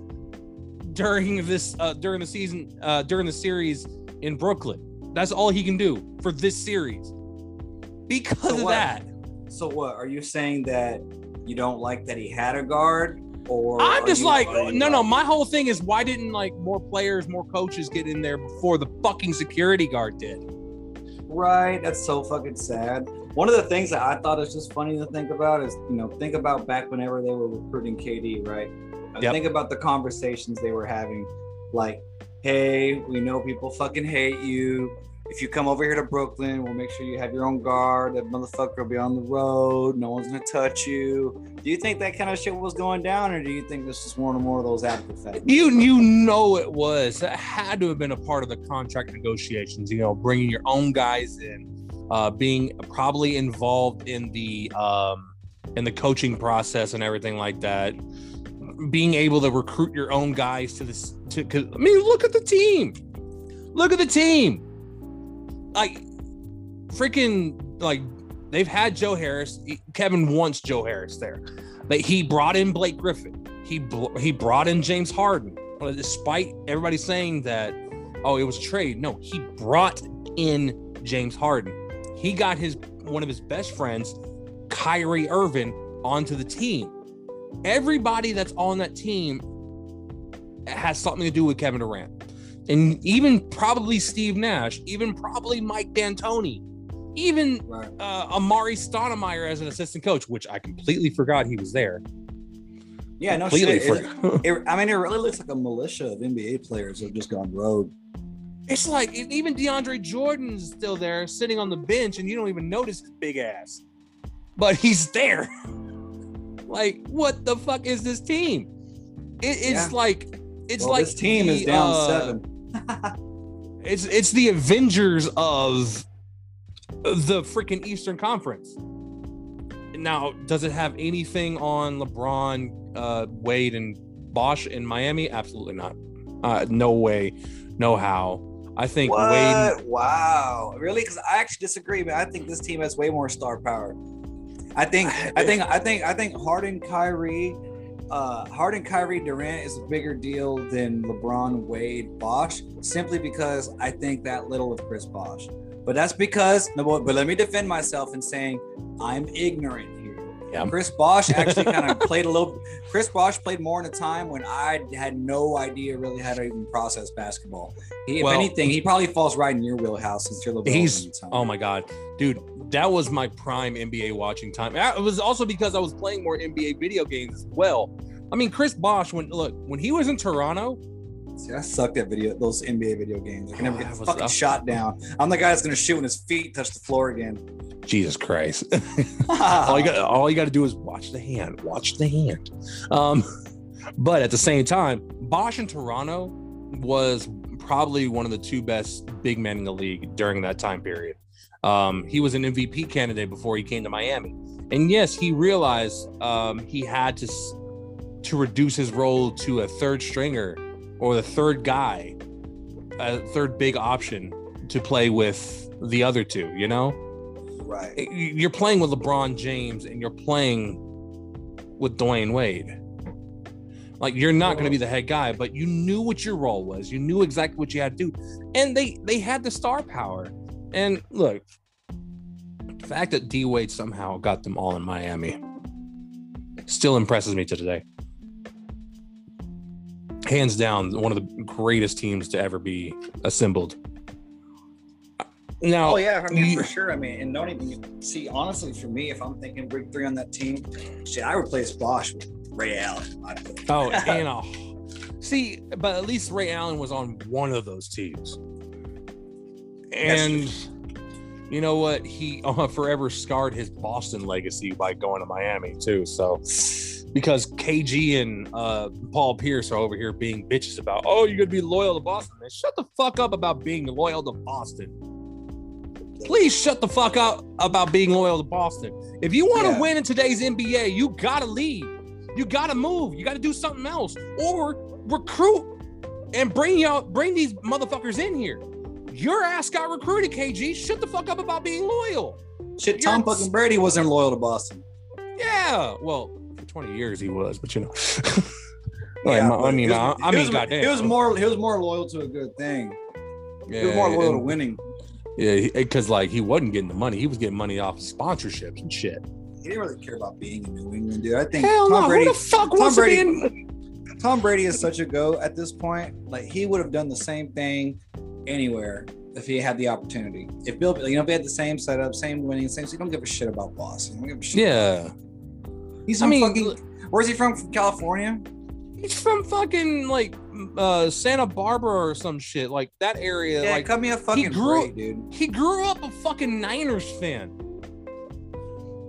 during this uh, during the season uh, during the series in Brooklyn. That's all he can do for this series. Because So of what? that, So what? Are you saying that you don't like that he had a guard, or I'm just like, no, no. My whole thing is why didn't like more players, more coaches get in there before the fucking security guard did? Right. That's so fucking sad. One of the things that I thought is just funny to think about is, you know, think about back whenever they were recruiting KD, right? Uh, Yep. Think about the conversations they were having. Like, hey, we know people fucking hate you. If you come over here to Brooklyn, we'll make sure you have your own guard. That motherfucker will be on the road. No one's gonna touch you. Do you think that kind of shit was going down, or do you think this is one or more of those after? You you know it was. That had to have been a part of the contract negotiations. You know, bringing your own guys in, uh, being probably involved in the um, in the coaching process and everything like that. Being able to recruit your own guys to this. To, I mean, look at the team. Look at the team. Like, freaking like they've had Joe Harris. Kevin wants Joe Harris there. But he brought in Blake Griffin. He he brought in James Harden. Despite everybody saying that, oh, it was a trade. No, he brought in James Harden. He got his one of his best friends, Kyrie Irving, onto the team. Everybody that's on that team has something to do with Kevin Durant. And even probably Steve Nash, even probably Mike D'Antoni, even Right. uh, Amar'e Stoudemire as an assistant coach, which I completely forgot he was there. Yeah, no completely shit. It- <laughs> It, I mean, it really looks like a militia of NBA players who have just gone rogue. It's like even DeAndre Jordan's still there, sitting on the bench, and you don't even notice his big ass, but he's there. <laughs> like, what the fuck is this team? It, it's Yeah. like it's Well, like this team the, is down uh, seven. <laughs> It's it's the Avengers of the freaking Eastern Conference. Now, does it have anything on LeBron, uh, Wade, and Bosh in Miami? Absolutely not. Uh, no way, no how. I think What? Wade. Wow, really? Because I actually disagree, man. I think this team has way more star power. I think, I think, I think, I think Harden, Kyrie, uh, Harden, Kyrie, Durant is a bigger deal than LeBron, Wade, Bosh, simply because I think that little of Chris Bosh. But that's because, but let me defend myself in saying I'm ignorant. Yeah. Chris Bosh actually kind of <laughs> played a little. Chris Bosh played more in a time when I had no idea really how to even process basketball. He, if Well- anything, he probably falls right in your wheelhouse since you're LeBron. He's in time. oh my god, dude, that was my prime NBA watching time. It was also because I was playing more NBA video games as well. I mean, Chris Bosh, when look when he was in Toronto, See, I sucked at video those NBA video games. I can never Oh, get was- fucking shot down. I'm the guy that's gonna shoot when his feet touch the floor again. Jesus Christ. <laughs> all you got all you got to do is watch the hand watch the hand. Um <laughs> but at the same time bosh in toronto was probably one of the two best big men in the league during that time period. Um he was an mvp candidate before he came to miami. And yes he realized um he had to s- to reduce his role to a third stringer or the third guy a third big option to play with the other two you know right. Eh, you're playing with LeBron James and you're playing with Dwyane Wade. Like you're not going to be the head guy, but you knew what your role was. You knew exactly what you had to do, and they they had the star power. And look, the fact that D Wade somehow got them all in Miami still impresses me to today. Hands down, one of the greatest teams to ever be assembled. Now, Oh yeah, I mean you- for sure. I mean, and don't even see honestly for me, if I'm thinking big three on that team, shit, I replace Bosh with Ray Allen. Oh, <laughs> and uh, see, but at least Ray Allen was on one of those teams, and you know what? He <laughs> uh, forever scarred his Boston legacy by going to Miami too. So, because KG and uh, Paul Pierce are over here being bitches about, oh, you're gonna be loyal to Boston. Man, shut the fuck up about being loyal to Boston. Please shut the fuck up about being loyal to Boston. If you want to Yeah. win in today's NBA, you gotta leave. You gotta move. You gotta do something else, or recruit and bring y'all bring these motherfuckers in here. Your ass got recruited, KG. Shut the fuck up about being loyal. Shit, Tom You're- fucking Brady wasn't loyal to Boston. Yeah. Well, for 20 years he was, but you know. <laughs> Like, Yeah, I but mean, I, was- I he mean, was, goddamn. He was more. He was more loyal to a good thing. Yeah, he was more loyal to winning. Yeah, because eh, like he wasn't getting the money. He was getting money off of sponsorships and shit. He didn't really care about being in New England, dude. I think Hell Tom no. Brady. Who the fuck Tom wants to be Brady- in? Tom Brady is such a go at this point. Like he would have done the same thing anywhere if he had the opportunity. If Bill, you know, if he had the same setup, same winning, same. So you don't give a shit about Boston. You don't give a shit. Yeah. he's I from mean, fucking. Where's he from? From California? He's from fucking like uh Santa Barbara or some shit. Like that area. Yeah, like cut me a fucking grew- break, dude. he grew up a fucking Niners fan.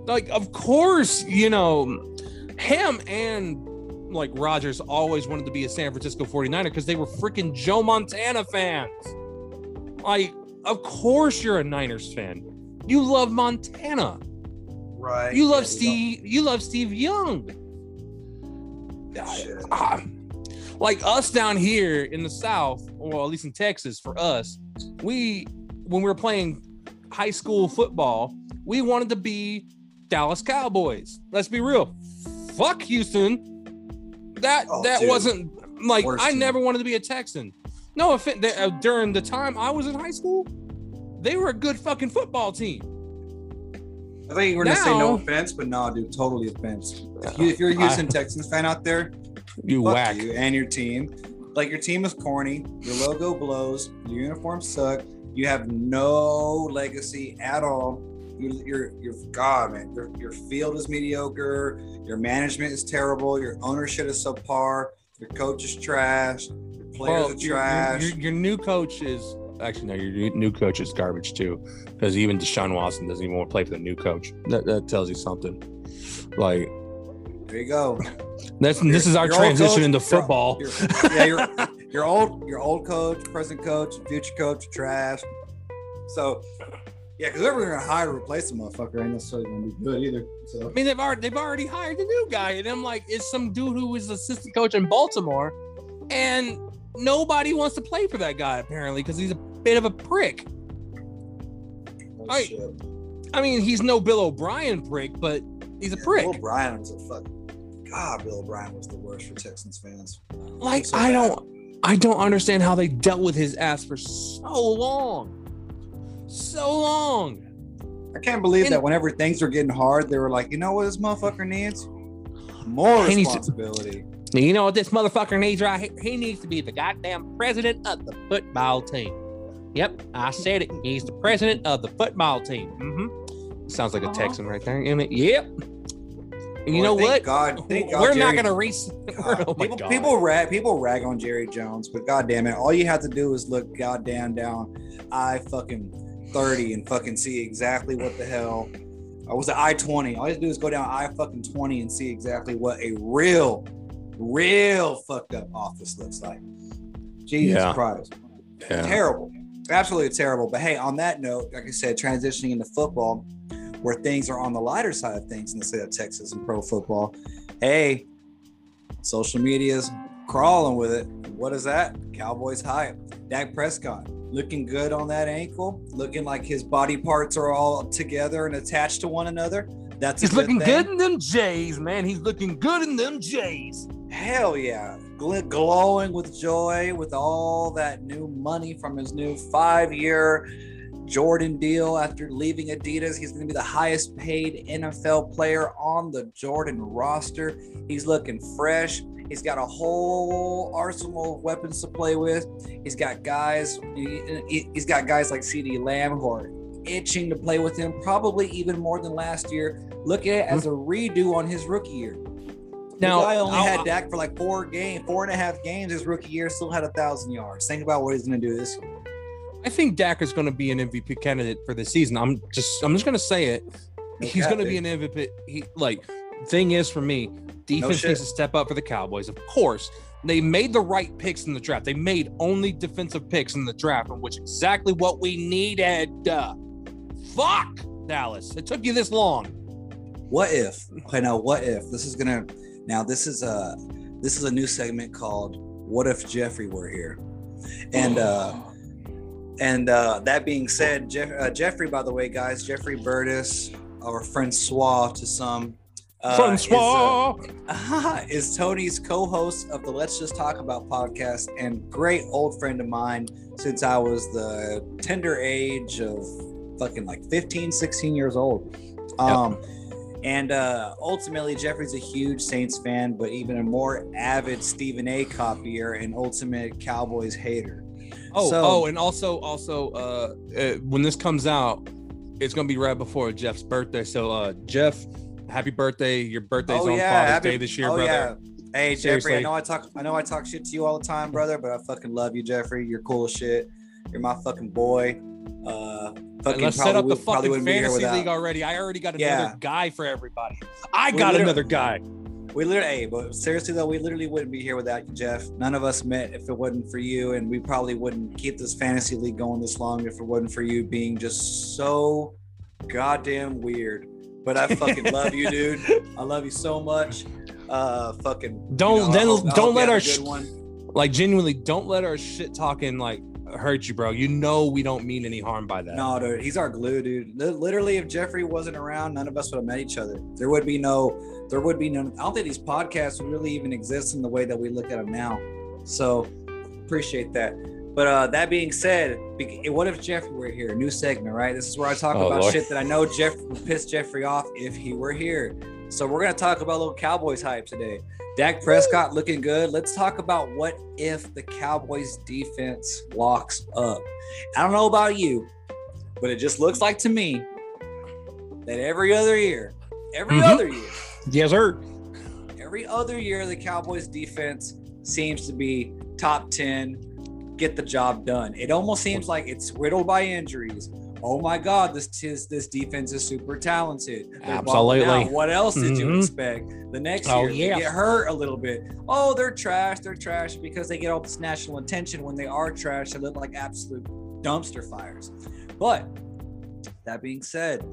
Like, of course, you know, him and like Rodgers always wanted to be a San Francisco 49er because they were freaking Joe Montana fans. Like, of course you're a Niners fan. You love Montana. Right. You love Steve. You love Steve Young. Shit. Like us down here in the South, or at least in Texas, for us, we when we were playing high school football, we wanted to be Dallas Cowboys. Let's be real. Fuck Houston. That Oh, that dude. wasn't like Worst I team. never wanted to be a Texan. No offense. uh, during the time I was in high school, they were a good fucking football team. I think you were gonna say no offense, but no, dude, totally offense. If, you, if you're a Houston Texans fan out there, You fuck whack. you and your team. Like your team is corny. Your logo blows. Your uniforms suck. You have no legacy at all. Your your your God, man. Your, your field is mediocre. Your management is terrible. Your ownership is subpar. Your coach is trash. Your players are your- your- trash. Your, your new coach is actually no. Your new- new coach is garbage too, because even Deshaun Watson doesn't even want to play for the new coach. That, that tells you something. Like there you go. that's this is our transition coach- into football. your- yeah, your your old your old coach, present coach, future coach, trash. So yeah, because whoever they're gonna hire to replace the motherfucker ain't necessarily gonna be good either. So I mean, they've already they've already hired the new guy, and I'm like, it's some dude who was assistant coach in Baltimore, and nobody wants to play for that guy apparently because he's a bit of a prick. oh, I- shit. I mean, he's no Bill O'Brien prick, but he's a Yeah, prick. Bill O'Brien was a fuck. God, Bill O'Brien was the worst for Texans fans. Like So I don't I don't understand how they dealt with his ass for so long. So long. I can't believe And- that whenever things were getting hard, they were like, you know what this motherfucker needs? More He needs to- responsibility. You know what this motherfucker needs right here? He needs to be the goddamn president of the football team. Yep, I said it. He's the president of the football team. Mm-hmm. Sounds like a. Texan right there. isn't it? Yep. And you know what? God, thank God We're Jerry- not gonna re. <laughs> God, oh people, God. people rag people rag on Jerry Jones, but god damn it, all you have to do is look goddamn down I fucking 30 and fucking see exactly what the hell I was at I 20. All you have to do is go down I fucking 20 and see exactly what a real, real fucked up office looks like. Jesus Yeah. Christ. Yeah. Terrible. Absolutely terrible. But hey, on that note, like I said, transitioning into football, where things are on the lighter side of things in the state of Texas and pro football. Hey, social media's crawling with it. What is that? Cowboys hype. Dak Prescott looking good on that ankle, looking like his body parts are all together and attached to one another. That's He's looking thing. good in them Jays, man. He's looking good in them Jays. Hell yeah. Gl- glowing with joy with all that new money from his new five year Jordan deal after leaving Adidas. He's going to be the highest paid NFL player on the Jordan roster. He's looking fresh. He's got a whole arsenal of weapons to play with. He's got guys. he- He's got guys like CeeDee Lamb who are itching to play with him, probably even more than last year. Look at it as a hmm. redo on his rookie year. Now, I only I'll- had Dak for like four game, four and a half games his rookie year. Still had a thousand yards. Think about what he's going to do this year. I think Dak is going to be an MVP candidate for this season. I'm just I'm just going to say it. He's cap, going to be an MVP. He like thing is for me, defense shit. needs to step up for the Cowboys. Of course, they made the right picks in the draft. They made only defensive picks in the draft, which exactly what we needed. Uh, fuck Dallas. It took you this long. What if? Okay, now what if this is gonna? Now this is a this is a new segment called "What if Jeffrey were here?" And uh and uh that being said, Jeff, uh, Jeffrey, by the way, guys, Jeffrey Burtis, or Francois to some, uh, Francois. is, uh, <laughs> is Tony's co-host of the Let's Just Talk About podcast and great old friend of mine since I was the tender age of fucking like 15, 16 years old. Um, and uh, ultimately, Jeffrey's a huge Saints fan, but even a more avid Stephen A. copier and ultimate Cowboys hater. Oh, So- oh, and also, also, uh, uh, when this comes out, it's gonna be right before Jeff's birthday. So, uh, Jeff, happy birthday! Your birthday's on Father's happy- Day this year, oh, brother. yeah. Hey Jeffrey, Seriously. I know I talk I know I talk shit to you all the time, brother, but I fucking love you, Jeffrey. You're cool as shit. You're my fucking boy. Uh fucking let's set up the would- fucking wouldn't be here fantasy league already. I already got another Yeah. guy for everybody. I got another guy. We literally, hey, but seriously though, we literally wouldn't be here without you, Jeff. None of us met if it wasn't for you, and we probably wouldn't keep this fantasy league going this long if it wasn't for you being just so goddamn weird. But I fucking love you, dude. <laughs> I love you so much. Uh, fucking. Don't- you know, then- hope- I don't let our sh- one. Like genuinely, don't let our shit talking like hurt you, bro. You know we don't mean any harm by that. No, dude, he's our glue, dude. Literally, if Jeffrey wasn't around, none of us would have met each other. There would be no, there would be no. I don't think these podcasts would really even exist in the way that we look at them now. So, appreciate that. But uh, that being said, what if Jeffrey were here? New segment, right? This is where I talk Oh, about Lord. shit that I know Jeff would piss Jeffrey off if he were here. So we're gonna talk about a little Cowboys hype today. Dak Prescott looking good. Let's talk about what if the Cowboys defense locks up. I don't know about you, but it just looks like to me that every other year, every Mhm. other year, Yes, sir. every other year, the Cowboys defense seems to be top 10, get the job done. It almost seems like it's riddled by injuries. Oh my God, this this, this defense is super talented. They're Absolutely. What else did you Mhm. expect? The next Oh, year, yeah. they get hurt a little bit. Oh, they're trash. They're trash because they get all this national attention. When they are trash, they look like absolute dumpster fires. But that being said,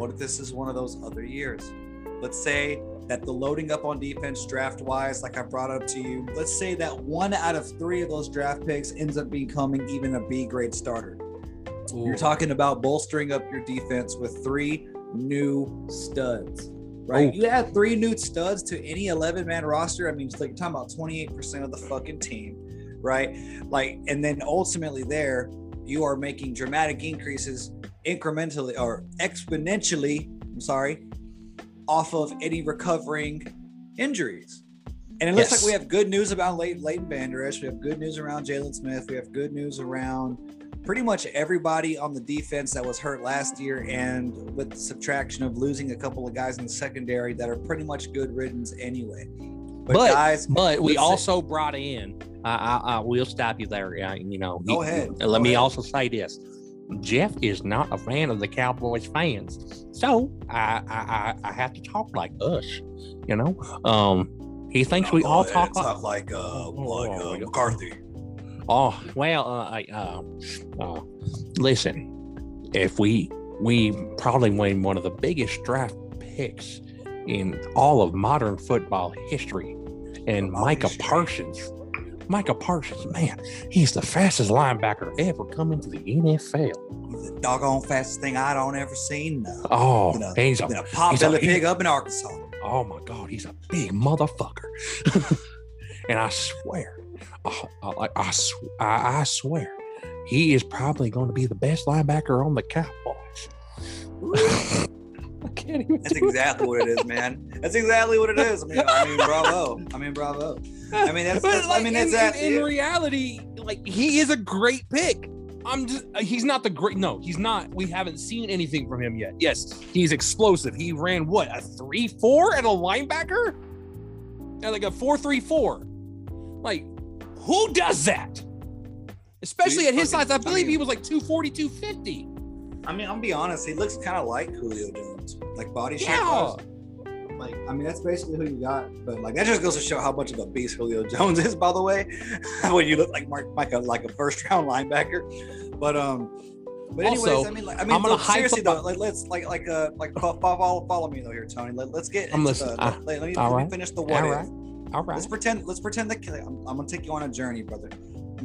what if this is one of those other years? Let's say that the loading up on defense draft wise, like I brought up to you, let's say that one out of three of those draft picks ends up becoming even a B grade starter. You're talking about bolstering up your defense with three new studs, right? Oh. You add three new studs to any 11 man roster. I mean, it's like you're talking about 28% of the fucking team, right? Like, and then ultimately there, you are making dramatic increases incrementally or exponentially, I'm sorry, off of any recovering injuries. And it looks Yes. like we have good news about Leighton, Leighton Vander Esch. We have good news around Jaylon Smith. We have good news around pretty much everybody on the defense that was hurt last year. And with the subtraction of losing a couple of guys in the secondary that are pretty much good riddance anyway. But, But- guys, But we also brought in. I, I, I will stop you there. Yeah, you know. Go ahead. Let Go me ahead. also say this: Jeff is not a fan of the Cowboys fans, so I, I, I, I have to talk like us. You know, um, he thinks we all talk. like, like uh, like, uh, McCarthy. Oh well, uh, I, uh, uh, listen. If we we probably win one of the biggest draft picks in all of modern football history, and Micah history. Parsons, Micah Parsons, man, he's the fastest linebacker ever come into the NFL. The doggone fastest thing I don't ever seen. No. Oh, a- he's a Been a pot he's a- belly pig up in Arkansas. Oh my God, he's a big motherfucker. <laughs> and I swear, I, I, I, I swear, he is probably going to be the best linebacker on the Cowboys. <laughs> <laughs> I can't even. That's do it. exactly what it is, man. That's exactly what it <laughs> is. I mean, I mean, bravo. I mean, bravo. I mean, that's, that's I mean, that's in, that. in, in reality, like he is a great pick. I'm just uh, he's not the great no, he's not. We haven't seen anything from him yet. Yes, he's explosive. He ran what a three four at a linebacker? Yeah, like a four three four. Like, who does that? Especially Dude, at his fucking- size. I I believe he was like 240, 250. I mean, I'm gonna be honest. He looks kind of like Julio Jones, like body shape. Yeah. Like, I mean, that's basically who you got. But like, that just goes to show how much of a beast Julio Jones is. By the way, <laughs> when you look like Mark, like a like a first round linebacker. But um, but anyways, Also, I mean, like, I mean, I'm gonna look, hype seriously though, like let's like like uh like fo- fo- follow follow me though here, Tony. Let, let's get I'm into listening. the, Ah, let, let me, let me finish the what All right. All right. Let's pretend. Let's pretend that I'm, I'm gonna take you on a journey, brother.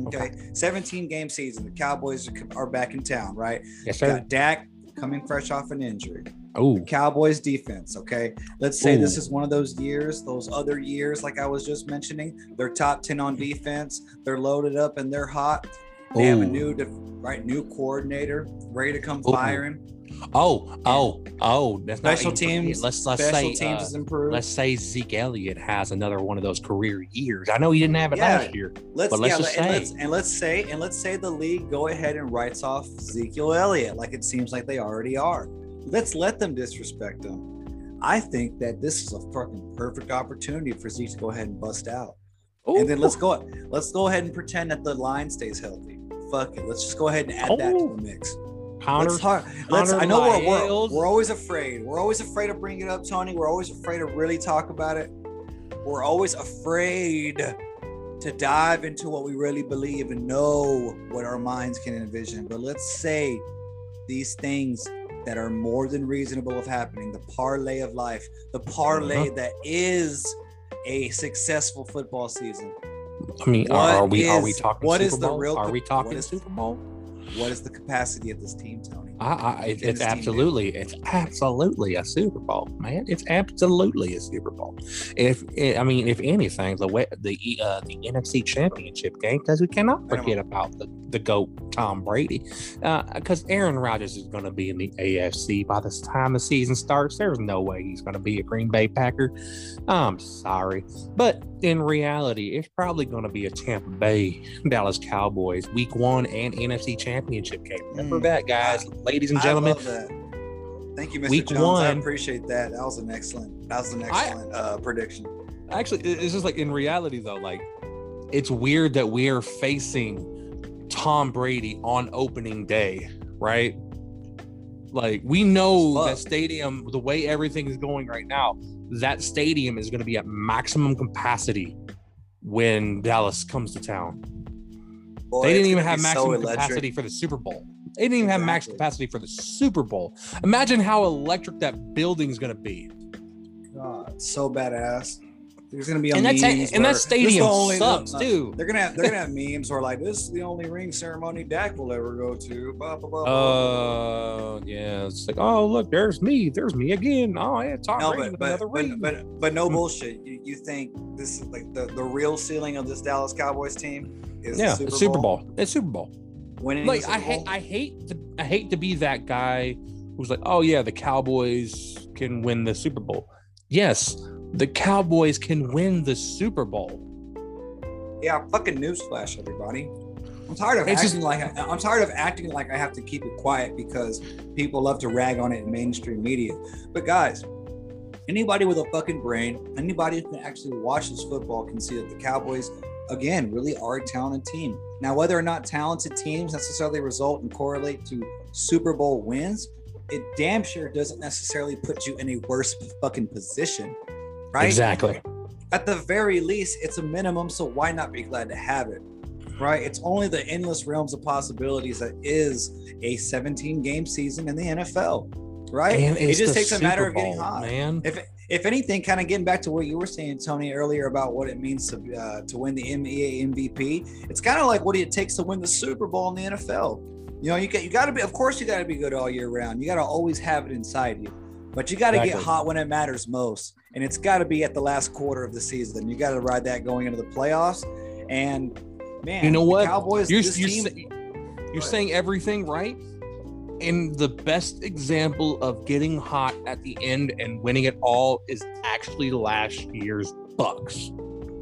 Okay, 17 game season. The Cowboys are, are back in town, right? Yes, sir. Got Dak coming fresh off an injury. Oh, Cowboys defense. Okay, let's say this is one of those years, those other years, like I was just mentioning. They're top 10 on defense. They're loaded up and they're hot. They have a new, right, new coordinator ready to come Ooh. firing. Oh, oh, oh. That's not Special even- teams. Let's let's say teams uh, let's say Zeke Elliott has another one of those career years. I know he didn't have it Yeah. last year. Let's, But let's yeah, just and say- let's and let's say and let's say the league go ahead and writes off Ezekiel Elliott like it seems like they already are. Let's let them disrespect him. I think that this is a fucking perfect opportunity for Zeke to go ahead and bust out. And then let's go let's go ahead and pretend that the line stays healthy. Fuck it. Let's just go ahead and add that to Oh. the mix. Connor. Let's talk. Let's, I know we're, we're, we're always afraid. We're always afraid to bring it up, Tony. We're always afraid to really talk about it. We're always afraid to dive into what we really believe and know what our minds can envision. But let's say these things that are more than reasonable of happening, the parlay of life, the parlay Uh-huh. that is a successful football season. I mean, are, What are we are we talking what Super is the Bowl? real are we talking is- Super Bowl? What is the capacity of this team, Tony? I, I, it, it's do? absolutely, it's absolutely a Super Bowl, man. It's absolutely a Super Bowl. If I mean, if anything, the way the uh, the NFC Championship game, because we cannot forget about the the goat Tom Brady, because Aaron Rodgers is going to be in the AFC by the time the season starts. There's no way he's going to be a Green Bay Packer. I'm sorry, but in reality, it's probably going to be a Tampa Bay Dallas Cowboys Week One and NFC Championship game. Remember Mm. that, guys, ladies and gentlemen. I. Thank you, Mr. Week Jones. I appreciate that. That was an excellent. That was an I- excellent uh, prediction. Actually, it's just like in reality though, like it's weird that we are facing Tom Brady on opening day, right? Like we know that stadium, the way everything is going right now, that stadium is going to be at maximum capacity when Dallas comes to town. Boy, they didn't even have be so maximum capacity for the Super Bowl. They didn't even have max capacity for the Super Bowl. Imagine how electric that building's going to be. God, so badass. There's gonna be a And that's memes and that stadium only- sucks uh, too. They're gonna have they're gonna have memes where like this is the only ring ceremony Dak will ever go to. Blah blah blah. blah. Uh, yeah, it's like, oh look, there's me, there's me again. Oh yeah, Tom no, Brady but but, another ring. but but but no bullshit. You, you think this is like the, the real ceiling of this Dallas Cowboys team is yeah, the it's Super Bowl. It's Super Bowl. Winning Like I hate, I hate to, I hate to be that guy who's like, oh yeah, the Cowboys can win the Super Bowl. Yes, the Cowboys can win the Super Bowl. Yeah, fucking newsflash, everybody. I'm tired of It's acting just- like I, I'm tired of acting like I have to keep it quiet because people love to rag on it in mainstream media. But guys, anybody with a fucking brain, anybody who can actually watch this football can see that the Cowboys, again, really are a talented team. Now, whether or not talented teams necessarily result and correlate to Super Bowl wins, it damn sure doesn't necessarily put you in a worse fucking position, right? Exactly. at the very least, it's a minimum. So why not be glad to have it? Right? It's only the endless realms of possibilities that is a 17 game season in the NFL. Right? It just takes a matter Super of getting hot. man. If if anything, kind of getting back to what you were saying, Tony, earlier about what it means to uh, to win the NBA MVP, it's kind of like what it takes to win the Super Bowl in the NFL. You know, you got you got to be, of course, you got to be good all year round. You got to always have it inside you, but you got to get hot when it matters most, and it's got to be at the last quarter of the season. You got to ride that going into the playoffs, and man, You know the what? Cowboys, You're, you're, team, sa- You're saying everything right. And the best example of getting hot at the end and winning it all is actually last year's Bucs.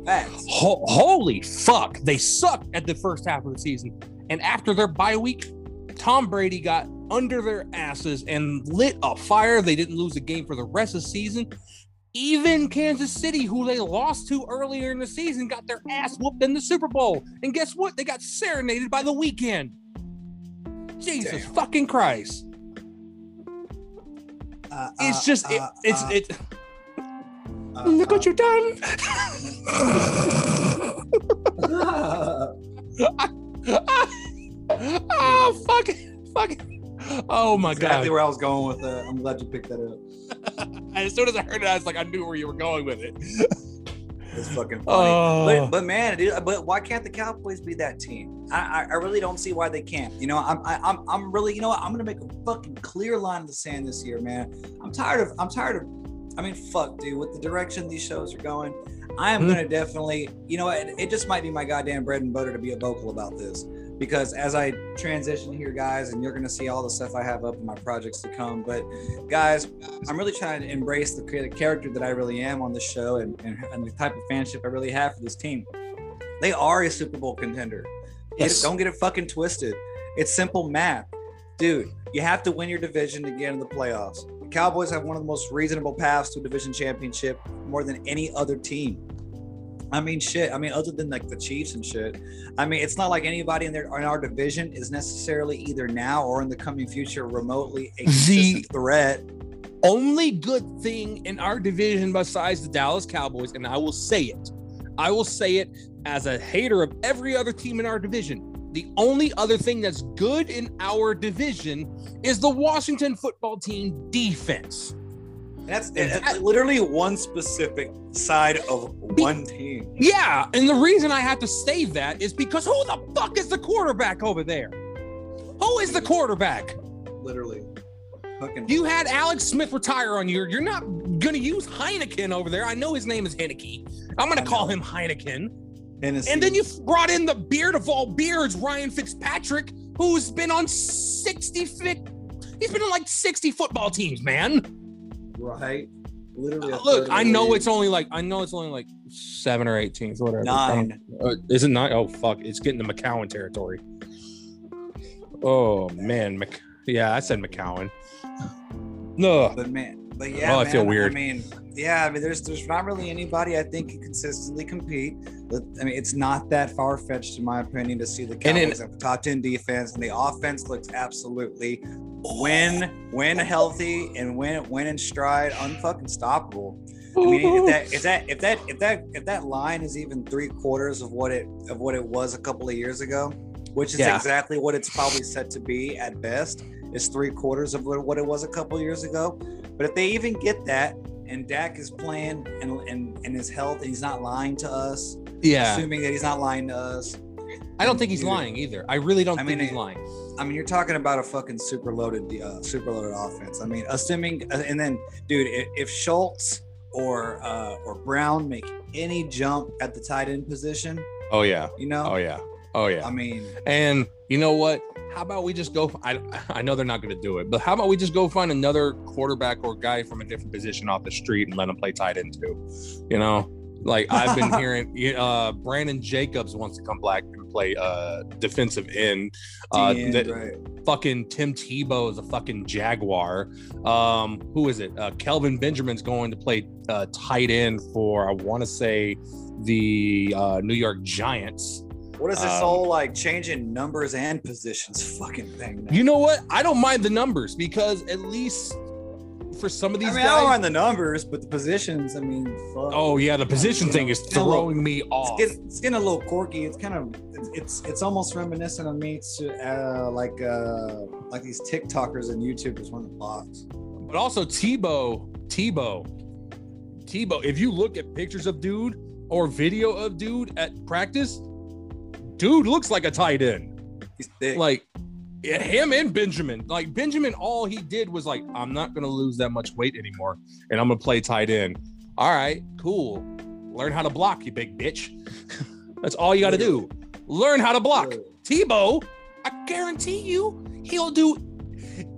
Facts. Ho- holy fuck, they sucked at the first half of the season. And after their bye week, Tom Brady got under their asses and lit a fire. They didn't lose a game for the rest of the season. Even Kansas City, who they lost to earlier in the season, got their ass whooped in the Super Bowl. And guess what? They got serenaded by the Weeknd. Jesus Damn. fucking Christ. Uh, It's uh, just, it, uh, it's, uh, it. uh, Look what you've done. uh, <laughs> <laughs> oh, fuck it. Fuck it. <laughs> Oh my exactly God. Exactly where I was going with that. I'm glad you picked that up. <laughs> As soon as I heard it, I was like, I knew where you were going with it. It's fucking <laughs> funny. Oh. But, but man, dude, but why can't the Cowboys be that team? I, I, I really don't see why they can't. You know, I'm I, I'm I'm really you know what? I'm gonna make a fucking clear line in the sand this year, man. I'm tired of I'm tired of. I mean, fuck, dude. With the direction these shows are going, I am Hmm. gonna definitely. You know, what? it just might be my goddamn bread and butter to be a vocal about this because as I transition here, guys, and you're gonna see all the stuff I have up in my projects to come. But guys, I'm really trying to embrace the character that I really am on this show and, and, and the type of fanship I really have for this team. They are a Super Bowl contender. Yes. don't get it fucking twisted. It's simple math. Dude, you have to win your division to get into the playoffs. The Cowboys have one of the most reasonable paths to a division championship more than any other team. I mean, shit. I mean, other than like the Chiefs and shit. I mean, it's not like anybody in their in our division is necessarily either now or in the coming future remotely a consistent threat. Only good thing in our division besides the Dallas Cowboys, and I will say it. I will say it as a hater of every other team in our division. The only other thing that's good in our division is the Washington football team defense. That's, And that's literally one specific side of one team. Yeah, and the reason I have to say that is because who the fuck is the quarterback over there? Who is the quarterback? Literally. Fucking You had Alex Smith retire on you. You're not gonna use Heineken over there. I know his name is Heinicke. I'm gonna call him Heineken. Hennessy. And then you brought in the beard of all beards, Ryan Fitzpatrick, who's been on 60 fit. He's been on like 60 football teams, man. Right. Literally. a Look, I know it's only like I know it's only like seven or eight teams, whatever. Nine. Uh, is it nine? Oh fuck! It's getting to McCown territory. Oh man, Mc- yeah, I said McCown. No, But man, but yeah, Oh, I man, feel weird. I mean, yeah, I mean, there's there's not really anybody I think can consistently compete. But, I mean, it's not that far fetched, in my opinion, to see the in- Cowboys have the top ten defense, and the offense looks absolutely when when healthy and when when in stride, unfucking stoppable. I mean, if that if that if that if that if that line is even three quarters of what it of what it was a couple of years ago, which is Yeah. exactly what it's probably set to be at best, is three quarters of what it was a couple of years ago. But if they even get that, and Dak is playing and and and his health, and he's not lying to us, yeah, assuming that he's not lying to us. I don't think he's Dude. lying either. I really don't I think mean, he's lying. I mean, you're talking about a fucking super loaded, uh, super loaded offense. I mean, assuming, uh, and then, dude, if, if Schultz or uh, or Brown make any jump at the tight end position, Oh yeah, you know, oh yeah, oh yeah. I mean, And you know what? How about we just go? I I know they're not going to do it, but how about we just go find another quarterback or guy from a different position off the street and let him play tight end too? You know, like I've been <laughs> hearing, uh, Brandon Jacobs wants to come back play uh defensive end. Uh, D-end, that- right. fucking Tim Tebow is a fucking Jaguar. Um, who is it? Uh, Kelvin Benjamin's going to play uh, tight end for I want to say the uh, New York Giants. What is this um, whole like changing numbers and positions fucking thing? now? You know what? I don't mind the numbers because at least for some of these I mean, I guys. don't mind the numbers, but the positions. I mean, fuck. oh yeah, the position thing is It's a little- throwing me it's off. getting, it's getting a little quirky. It's kind of it's it's, it's almost reminiscent of me to uh, like uh, like these TikTokers and YouTubers want to box. But also Tebow, Tebow, Tebow. If you look at pictures of dude or video of dude at practice, dude looks like a tight end. He's thick. Like him and Benjamin. Like Benjamin, all he did was like, I'm not gonna lose that much weight anymore, and I'm gonna play tight end. All right, cool. Learn how to block, you big bitch. <laughs> That's all you got to do. Learn how to block. Tebow, I guarantee you, he'll do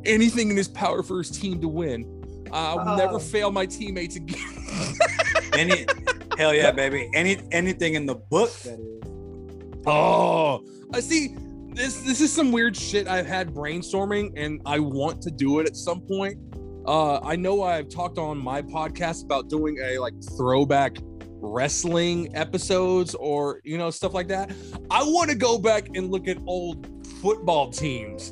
anything in his power for his team to win. I'll Uh, never fail my teammates again. <laughs> Any hell yeah, baby. Any anything in the book that is. Oh, I see. This this is some weird shit I've had brainstorming, and I want to do it at some point. Uh, I know I've talked on my podcast about doing a like throwback wrestling episodes or you know stuff like that. I want to go back and look at old football teams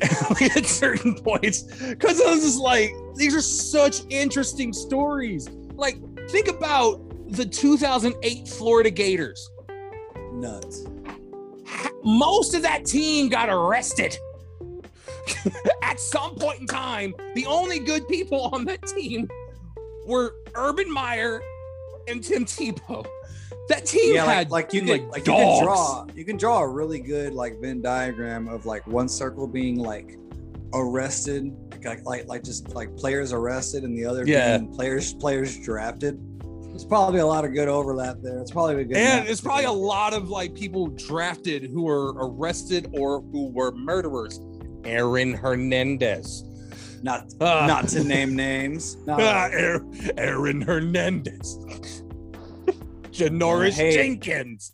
<laughs> at certain points because I was just like, these are such interesting stories. Like, think about the 2008 Florida Gators Nuts. Most of that team got arrested. <laughs> At some point in time, the only good people on that team were Urban Meyer and Tim Tebow. That team Yeah, had like, like you can like, like you can draw you can draw a really good like Venn diagram of like one circle being like arrested, like like like just like players arrested, and the other Yeah. being players players drafted. There's probably a lot of good overlap there. It's probably a good and it's probably a lot of like people drafted who were arrested or who were murderers. Aaron Hernandez. not Ah. not to name names. <laughs> Not- Ah, Aaron, Aaron Hernandez. Janoris Jenkins.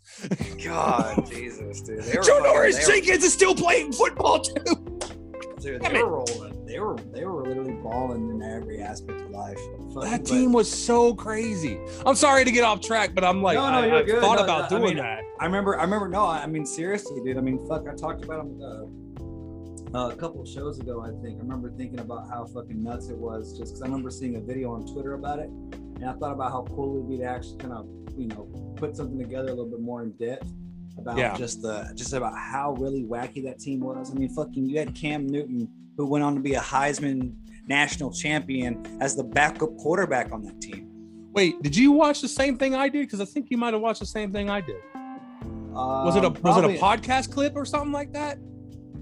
God, <laughs> Jesus, dude. They were Joe fucking- Norris they were- Jenkins is still playing football too. Dude, they were rolling. They were they were literally balling in every aspect of life. Fucking- That but- team was so crazy. I'm sorry to get off track, but I'm like, No, no, I, I've thought No, about I doing mean, that. I remember. I remember. No, I mean seriously, dude. I mean, fuck. I talked about them uh, uh, a couple of shows ago. I think I remember thinking about how fucking nuts it was, just because I remember seeing a video on Twitter about it, and I thought about how cool it would be to actually kind of, you know, put something together a little bit more in depth about Yeah. just the just about how really wacky that team was. I mean, fucking, you had Cam Newton, who went on to be a Heisman national champion as the backup quarterback on that team. Wait, did you watch the same thing I did? Because I think you might have watched the same thing I did. Was it a Um, was it a podcast clip or something like that?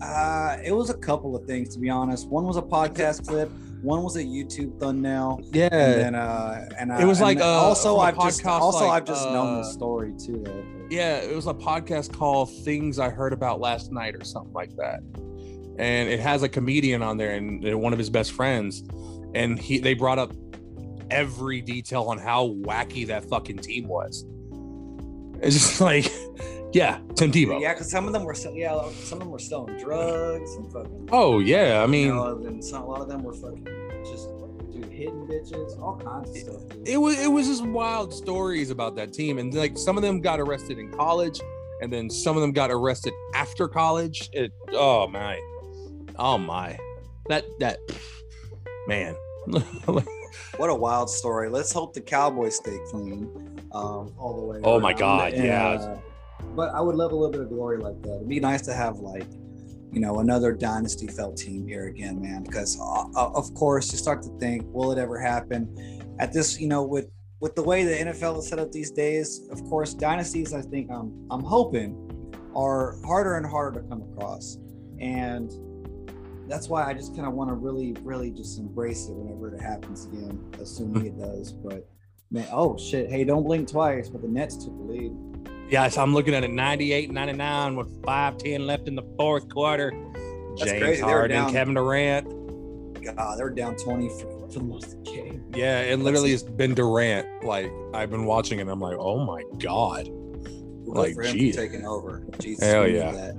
Uh, it was a couple of things to be honest. One was a podcast clip. One was a YouTube thumbnail. Yeah. And then uh, and It was and like, uh, also I've just also like, I've just known the uh, story too. Though. Yeah, it was a podcast called Things I Heard About Last Night or something like that. And it has a comedian on there and and one of his best friends. And he they brought up every detail on how wacky that fucking team was. It's just <laughs> like, yeah, Tim Tebow. Yeah, because some of them were sell- yeah, some of them were selling drugs and fucking. Oh yeah, I you mean, know, and some, a lot of them were fucking just dude hitting bitches, all kinds of stuff. Dude. it was it was just wild stories about that team, and like some of them got arrested in college, and then some of them got arrested after college. It oh my, oh my, that that man. <laughs> what a wild story. Let's hope the Cowboys stay clean um, all the way. Oh my. God, And, yeah. uh, but I would love a little bit of glory like that. It'd be nice to have like, you know, another dynasty felt team here again, man. Because uh, uh, of course, you start to think, will it ever happen? At this, you know, with with the way the NFL is set up these days, of course, dynasties. I think I'm I'm hoping are harder and harder to come across, and that's why I just kind of want to really, really just embrace it whenever it happens again, assuming hmm. it does. But man, oh shit! Hey, don't blink twice. But the Nets took the lead. Yeah, so I'm looking at it 98 99 with 5 left in the fourth quarter. That's James crazy. Harden, down- Kevin Durant. God, they were down twenty for, for the most of the game. Yeah, it literally has been Durant. Like I've been watching and I'm like, oh my god. Like, for him taking over. Jesus, Hell yeah.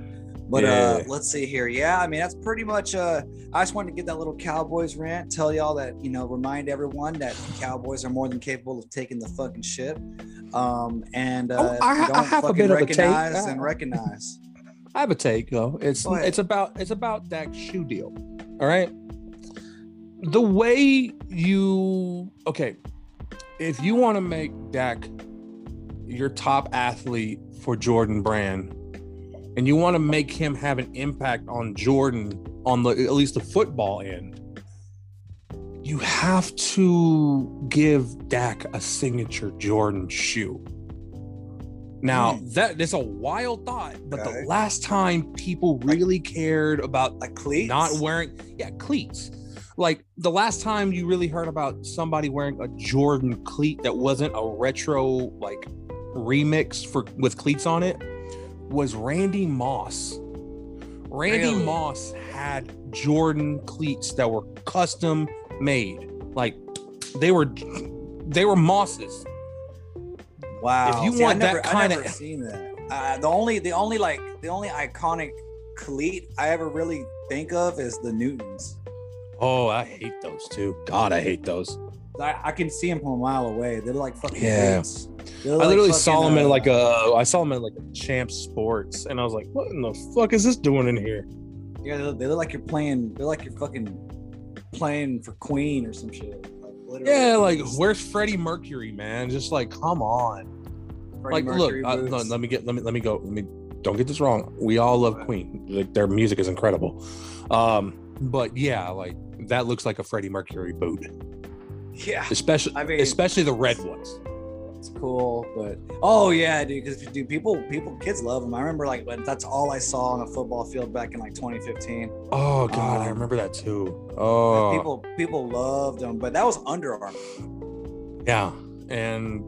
That. But Yeah. uh, let's see here. Yeah, I mean that's pretty much. Uh, I just wanted to get that little Cowboys rant. Tell y'all that you know, remind everyone that the Cowboys are more than capable of taking the fucking ship. Um, and uh, Oh, I if you ha- I don't have a fucking bit of a take. recognize and Uh, recognize. <laughs> I have a take though. It's it's about it's about Dak's shoe deal. All right. The way you okay, if you want to make Dak your top athlete for Jordan Brand, and you want to make him have an impact on Jordan on the at least the football end, you have to give Dak a signature Jordan shoe. Now hmm. that is a wild thought, but Okay. the last time people really cared about Like cleats. not wearing yeah cleats like the last time you really heard about somebody wearing a jordan cleat that wasn't a retro like remix for with cleats on it was randy moss Randy Really? Moss had Jordan cleats that were custom made. Like they were they were Mosses. Wow. If you See, I want that never, I kinda- seen that. Uh, the only, the only like, the only iconic cleat I ever really think of is the Newtons. Oh, I hate those too. God, I hate those. I, I can see them from a mile away. They're like fucking Yeah. I like literally saw them in uh, like a I saw them in like a Champ Sports, and I was like, "What in the fuck is this doing in here?" Yeah, they look, they look like you're playing. They're like you're fucking playing for Queen or some shit. Like, literally. Yeah, like where's Freddie Mercury, man? Just like, come on. Freddie like, Mercury look, uh, no, let me get let me let me go. Let me don't get this wrong. We all love Queen. Like their music is incredible. Um, but yeah, like that looks like a Freddie Mercury boot, yeah, especially I mean- especially the red ones. it's cool, but oh yeah, dude, because dude, people, people, kids love them. I remember like when that's all I saw on a football field back in like 2015. Oh god, I Um, remember that too. Oh People, people loved them, but that was Under Armour. yeah, and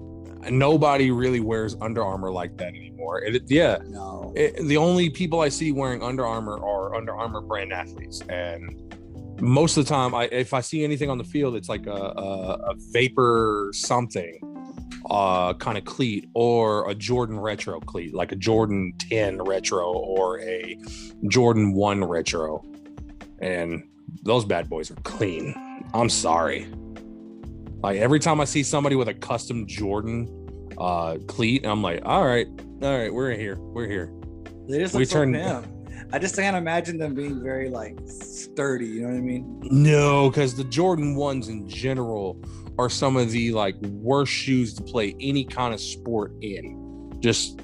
nobody really wears Under Armour like that anymore. It, yeah, No, it, the only people I see wearing Under Armour are Under Armour brand athletes, and most of the time, I if I see anything on the field, it's like a, a, a vapor something, uh, kind of cleat or a Jordan retro cleat, like a Jordan 10 retro or a Jordan 1 retro, and those bad boys are clean. I'm sorry. Like every time I see somebody with a custom Jordan uh cleat, I'm like, all right, all right, we're here, we're here. they just we look so turned-. I just can't imagine them being very like sturdy. You know what I mean? No, because the Jordan ones in general are some of the like worst shoes to play any kind of sport in. Just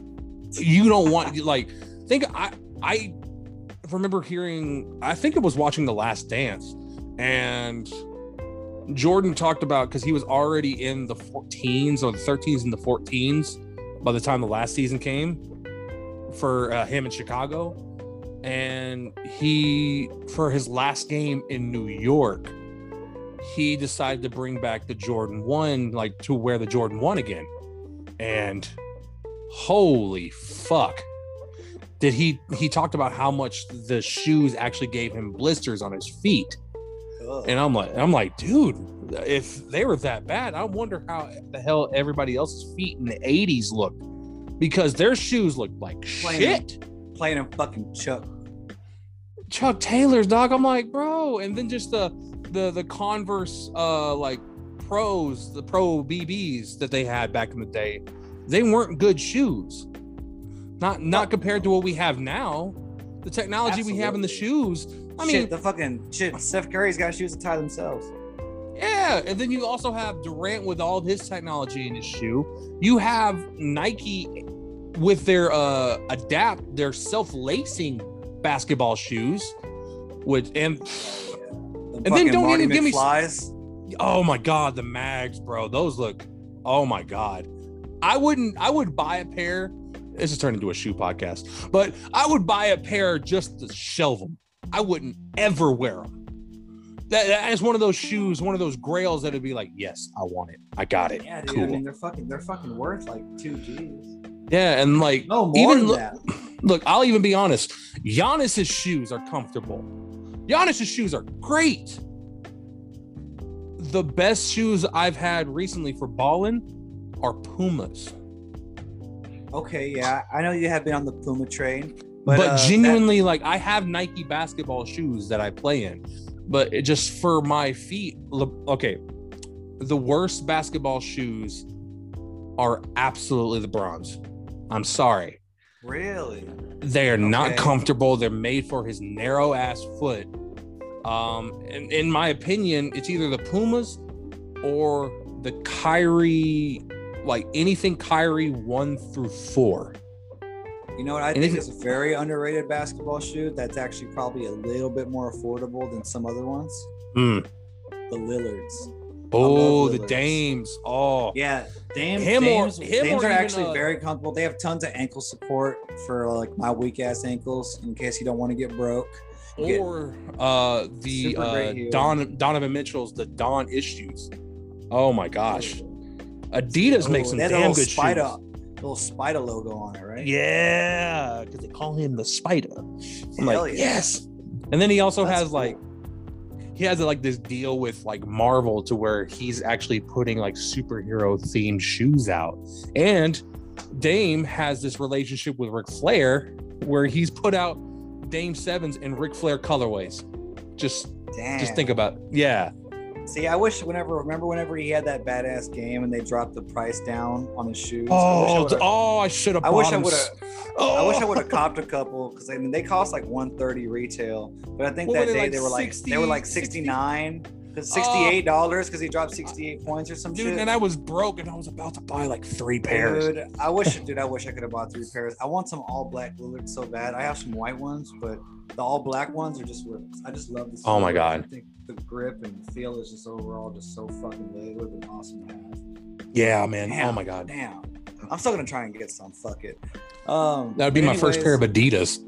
you don't want like think I I remember hearing I think it was watching The Last Dance and Jordan talked about because he was already in the 14s or the 13s and the 14s by the time the last season came for uh, him in Chicago and he for his last game in New York he decided to bring back the Jordan 1 like to wear the Jordan 1 again and holy fuck did he he talked about how much the shoes actually gave him blisters on his feet Ugh. and I'm like I'm like dude if they were that bad I wonder how the hell everybody else's feet in the 80s looked because their shoes looked like Plain. shit playing a fucking Chuck. Chuck Taylor's dog. I'm like, bro, and then just the the the Converse uh like pros, the pro BBs that they had back in the day, they weren't good shoes. Not not compared to what we have now. The technology we have in the shoes. I mean, shit, the fucking shit. Steph Curry's got shoes to tie themselves. yeah, and then you also have Durant with all of his technology in his shoe. You have Nike with their uh adapt, their self-lacing basketball shoes, which and The then don't Marty even give me- flies. Oh my god, the mags, bro. Those look. Oh my god. I wouldn't. I would buy a pair. This is turned into a shoe podcast, but I would buy a pair just to shelve them. I wouldn't ever wear them. That, that is one of those shoes, one of those grails that'd be like, yes, I want it. I got it. Yeah, dude. cool. I mean, they're fucking. They're fucking worth like two G's. Yeah, and like No even look, <laughs> look, I'll even be honest. Giannis's shoes are comfortable. Giannis's shoes are great. The best shoes I've had recently for balling are Pumas. Okay, yeah, I know you have been on the Puma train, but, But, uh, genuinely, like I have Nike basketball shoes that I play in, but it just for my feet. Okay, the worst basketball shoes are absolutely the Brons. I'm sorry. really, They are not comfortable. They're made for his narrow ass foot. Um, and in my opinion, it's either the Pumas or the Kyrie, like anything Kyrie one through four. you know what? I And think it's a very underrated basketball shoe. That's actually probably a little bit more affordable than some other ones. Mm. The Lillards. Oh, the Dames. Oh, Yeah, Dame, Him or- Dames, him Dames or are actually uh, very comfortable. They have tons of ankle support for like my weak ass ankles in case you don't want to get broke. Get or uh the uh. Don Donovan Mitchell's the Don issues. Oh my gosh. Adidas makes Oh, some they had a damn little good spider. shoes. little spider logo on it, right? Yeah, because they call him the Spider. I'm Hell like, yeah. yes. And then he also That's has cool. like he has like this deal with like Marvel to where he's actually putting like superhero themed shoes out. And Dame has this relationship with Ric Flair where he's put out Dame Sevens in Ric Flair colorways. Just Damn. just think about yeah. See, I wish whenever remember whenever he had that badass game and they dropped the price down on his shoes. I I Oh, oh, I should have. I wish I would have. I wish I Oh. would have <laughs> copped a couple because I mean they cost like 130 retail, but I think What that day like they were like they were like 69 because 68 dollars because he dropped 68 points or some Dude, shit. and I was broke and I was about to buy like three pairs. Dude, I wish, <laughs> dude, I wish I could have bought three pairs. I want some all black Lillard so bad. I have some white ones, but the all black ones are just. what- I just love this. Oh my. God. I think the grip and the feel is just overall just so fucking lit. It would have been awesome to have. Yeah, man. Damn, oh my god. Damn. I'm still gonna try and get some. Fuck it. Um, That would be my first pair of Adidas.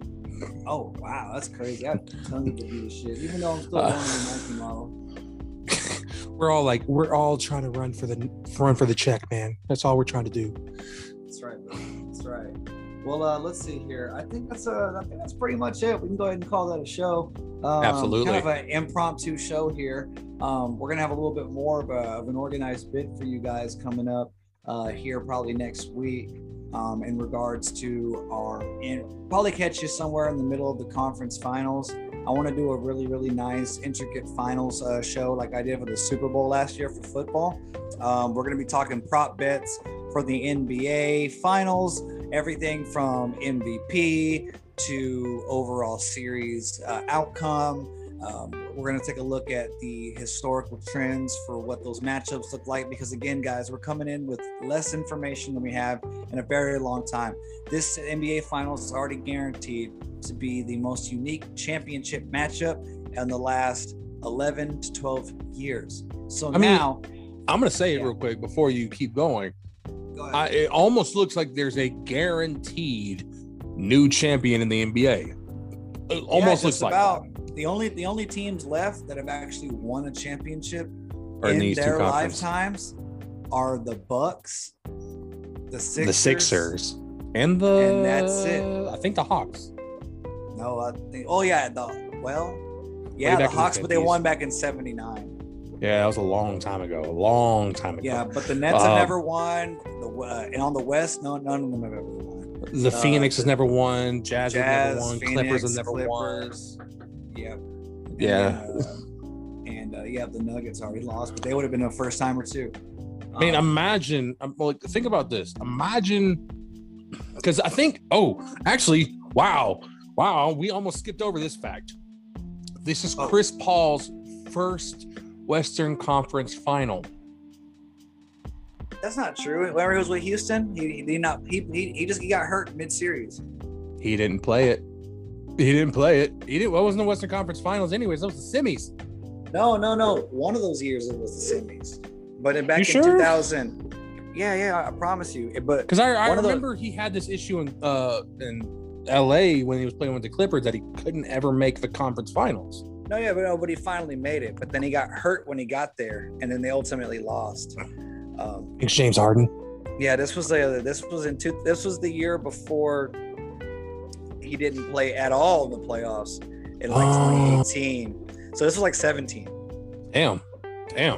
Oh wow, that's crazy. I have tons of Adidas shit. Even though I'm still Uh, going to the Nike model. We're all like, we're all trying to run for the run for the check, man. That's all we're trying to do. That's right. bro. That's right. Well, uh, let's see here. I think that's uh, I think that's pretty much it. We can go ahead and call that a show. Um, Absolutely. Kind of an impromptu show here. Um, we're gonna have a little bit more of, a, of an organized bit for you guys coming up uh, here probably next week. Um, in regards to our, and probably catch you somewhere in the middle of the conference finals. I want to do a really, really nice, intricate finals uh, show like I did for the Super Bowl last year for football. Um, we're going to be talking prop bets for the NBA finals, everything from MVP to overall series uh, outcome. Um, we're going to take a look at the historical trends for what those matchups look like because, again, guys, we're coming in with less information than we have in a very long time. This NBA Finals is already guaranteed to be the most unique championship matchup in the last 11 to 12 years. So I mean, now, I'm gonna say it real quick before you keep going. go. I, it almost looks like there's a guaranteed new champion in the NBA. It Yeah, almost looks like about the only the only teams left that have actually won a championship. In their lifetimes are the Bucks, the Sixers. the Sixers and the And that's it. I think the Hawks. No, I think. Oh yeah, the well, yeah, the in the Hawks, but they won back in '79. Yeah, that was a long time ago. A long time ago. Yeah, but the Nets have Um, never won. The uh, and on the West, no, none of them have ever won. The uh, Phoenix has never won. Jazz, has never won. Phoenix, Clippers have never Clippers. Yep. Yeah. And, uh, and uh, yeah, the Nuggets already lost, but they would have been a first timer too. I mean, Um, imagine. um, Well, think about this. Imagine, because I think. Oh, actually, wow, wow. We almost skipped over this fact. This is Oh. Chris Paul's first Western Conference final. that's not true. Whenever he was with Houston, he, he did not. He, he, he just he got hurt mid series. He didn't play it. He didn't play it. He didn't. What was in the Western Conference Finals, anyways? That was the semis. No, no, no. One of those years it was the semis, but in, back You in sure? 2000. Yeah, yeah, I promise you. But Because I, I of the- remember he had this issue in uh in L.A. when he was playing with the Clippers that he couldn't ever make the conference finals. no, yeah, but no, but he finally made it. But then he got hurt when he got there, and then they ultimately lost. Um, It's James Harden. Yeah, this was the this was in two, this was the year before he didn't play at all in the playoffs in like Oh. 2018. So this was like 17. Damn, damn,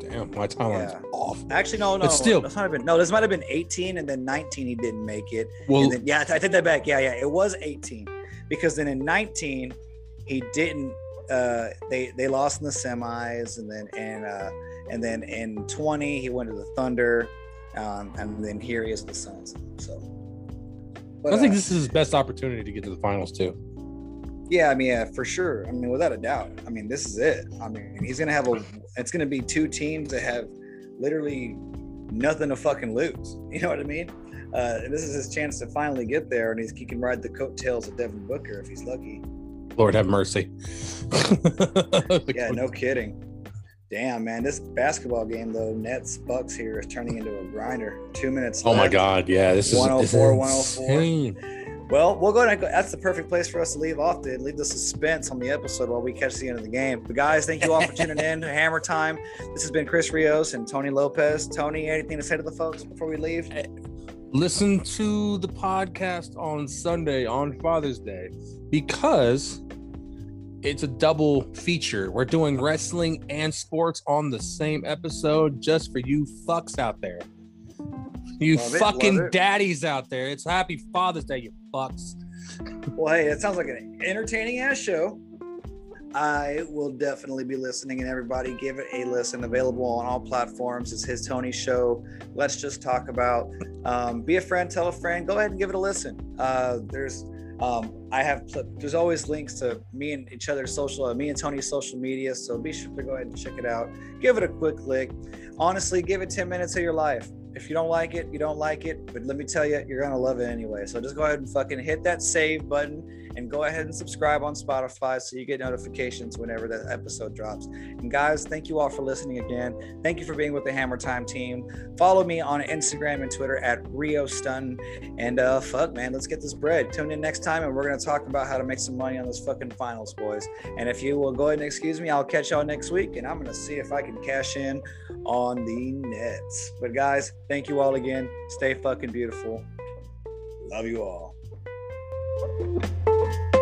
damn. My timeline's Yeah. off. Actually, no, no, But still- this might have been no, this might have been 18, and then 19 he didn't make it. Well, and then, yeah, I take that back. Yeah, yeah, it was 18 because then in 19 he didn't. Uh, they they lost in the semis, and then and uh, and then in 20 he went to the Thunder, um, and then here he is at the Suns. So. But, I think uh, this is his best opportunity to get to the finals too. Yeah, I mean, yeah, for sure. I mean, without a doubt. I mean, this is it. I mean, he's gonna have a. It's gonna be two teams that have literally nothing to fucking lose. <laughs> You know what I mean? Uh, this is his chance to finally get there, and he's, he can ride the coattails of Devin Booker if he's lucky. Lord have mercy. <laughs> Yeah, no kidding. Damn, man, this basketball game though, Nets Bucks here is turning into a grinder. Two minutes. Oh my. God! Yeah, this is 104, this is 104. insane. Well, we'll go. And go that's the perfect place for us to leave off. To leave the suspense on the episode while we catch the end of the game. But guys, thank you all for tuning in to <laughs> Hammer Time. This has been Chris Rios and Tony Lopez. Tony, anything to say to the folks before we leave? listen to the podcast on Sunday on Father's Day because it's a double feature. We're doing wrestling and sports on the same episode just for you fucks out there. You Love fucking love it. daddies out there. It's happy Father's Day, you fucks. Well, hey, it sounds like an entertaining ass show. I will definitely be listening, and everybody give it a listen. Available on all platforms. It's his Tony show. Let's just talk about. Um, be a friend, tell a friend. Go ahead and give it a listen. Uh, there's, um, I have. There's always links to me and each other's social, uh, me and Tony's social media. So be sure to go ahead and check it out. Give it a quick lick. Honestly, give it 10 minutes of your life. If you don't like it, you don't like it. But let me tell you, you're gonna love it anyway. So just go ahead and fucking hit that save button and go ahead and subscribe on Spotify so you get notifications whenever that episode drops. And guys, thank you all for listening again. Thank you for being with the Hammer Time team. Follow me on Instagram and Twitter at Rio Stun. And uh fuck man, let's get this bread. Tune in next time and we're gonna talk about how to make some money on those fucking finals, boys. And if you will go ahead and excuse me, I'll catch y'all next week and I'm gonna see if I can cash in on the nets. But guys, thank you all again. Stay fucking beautiful. Love you all. Thank you.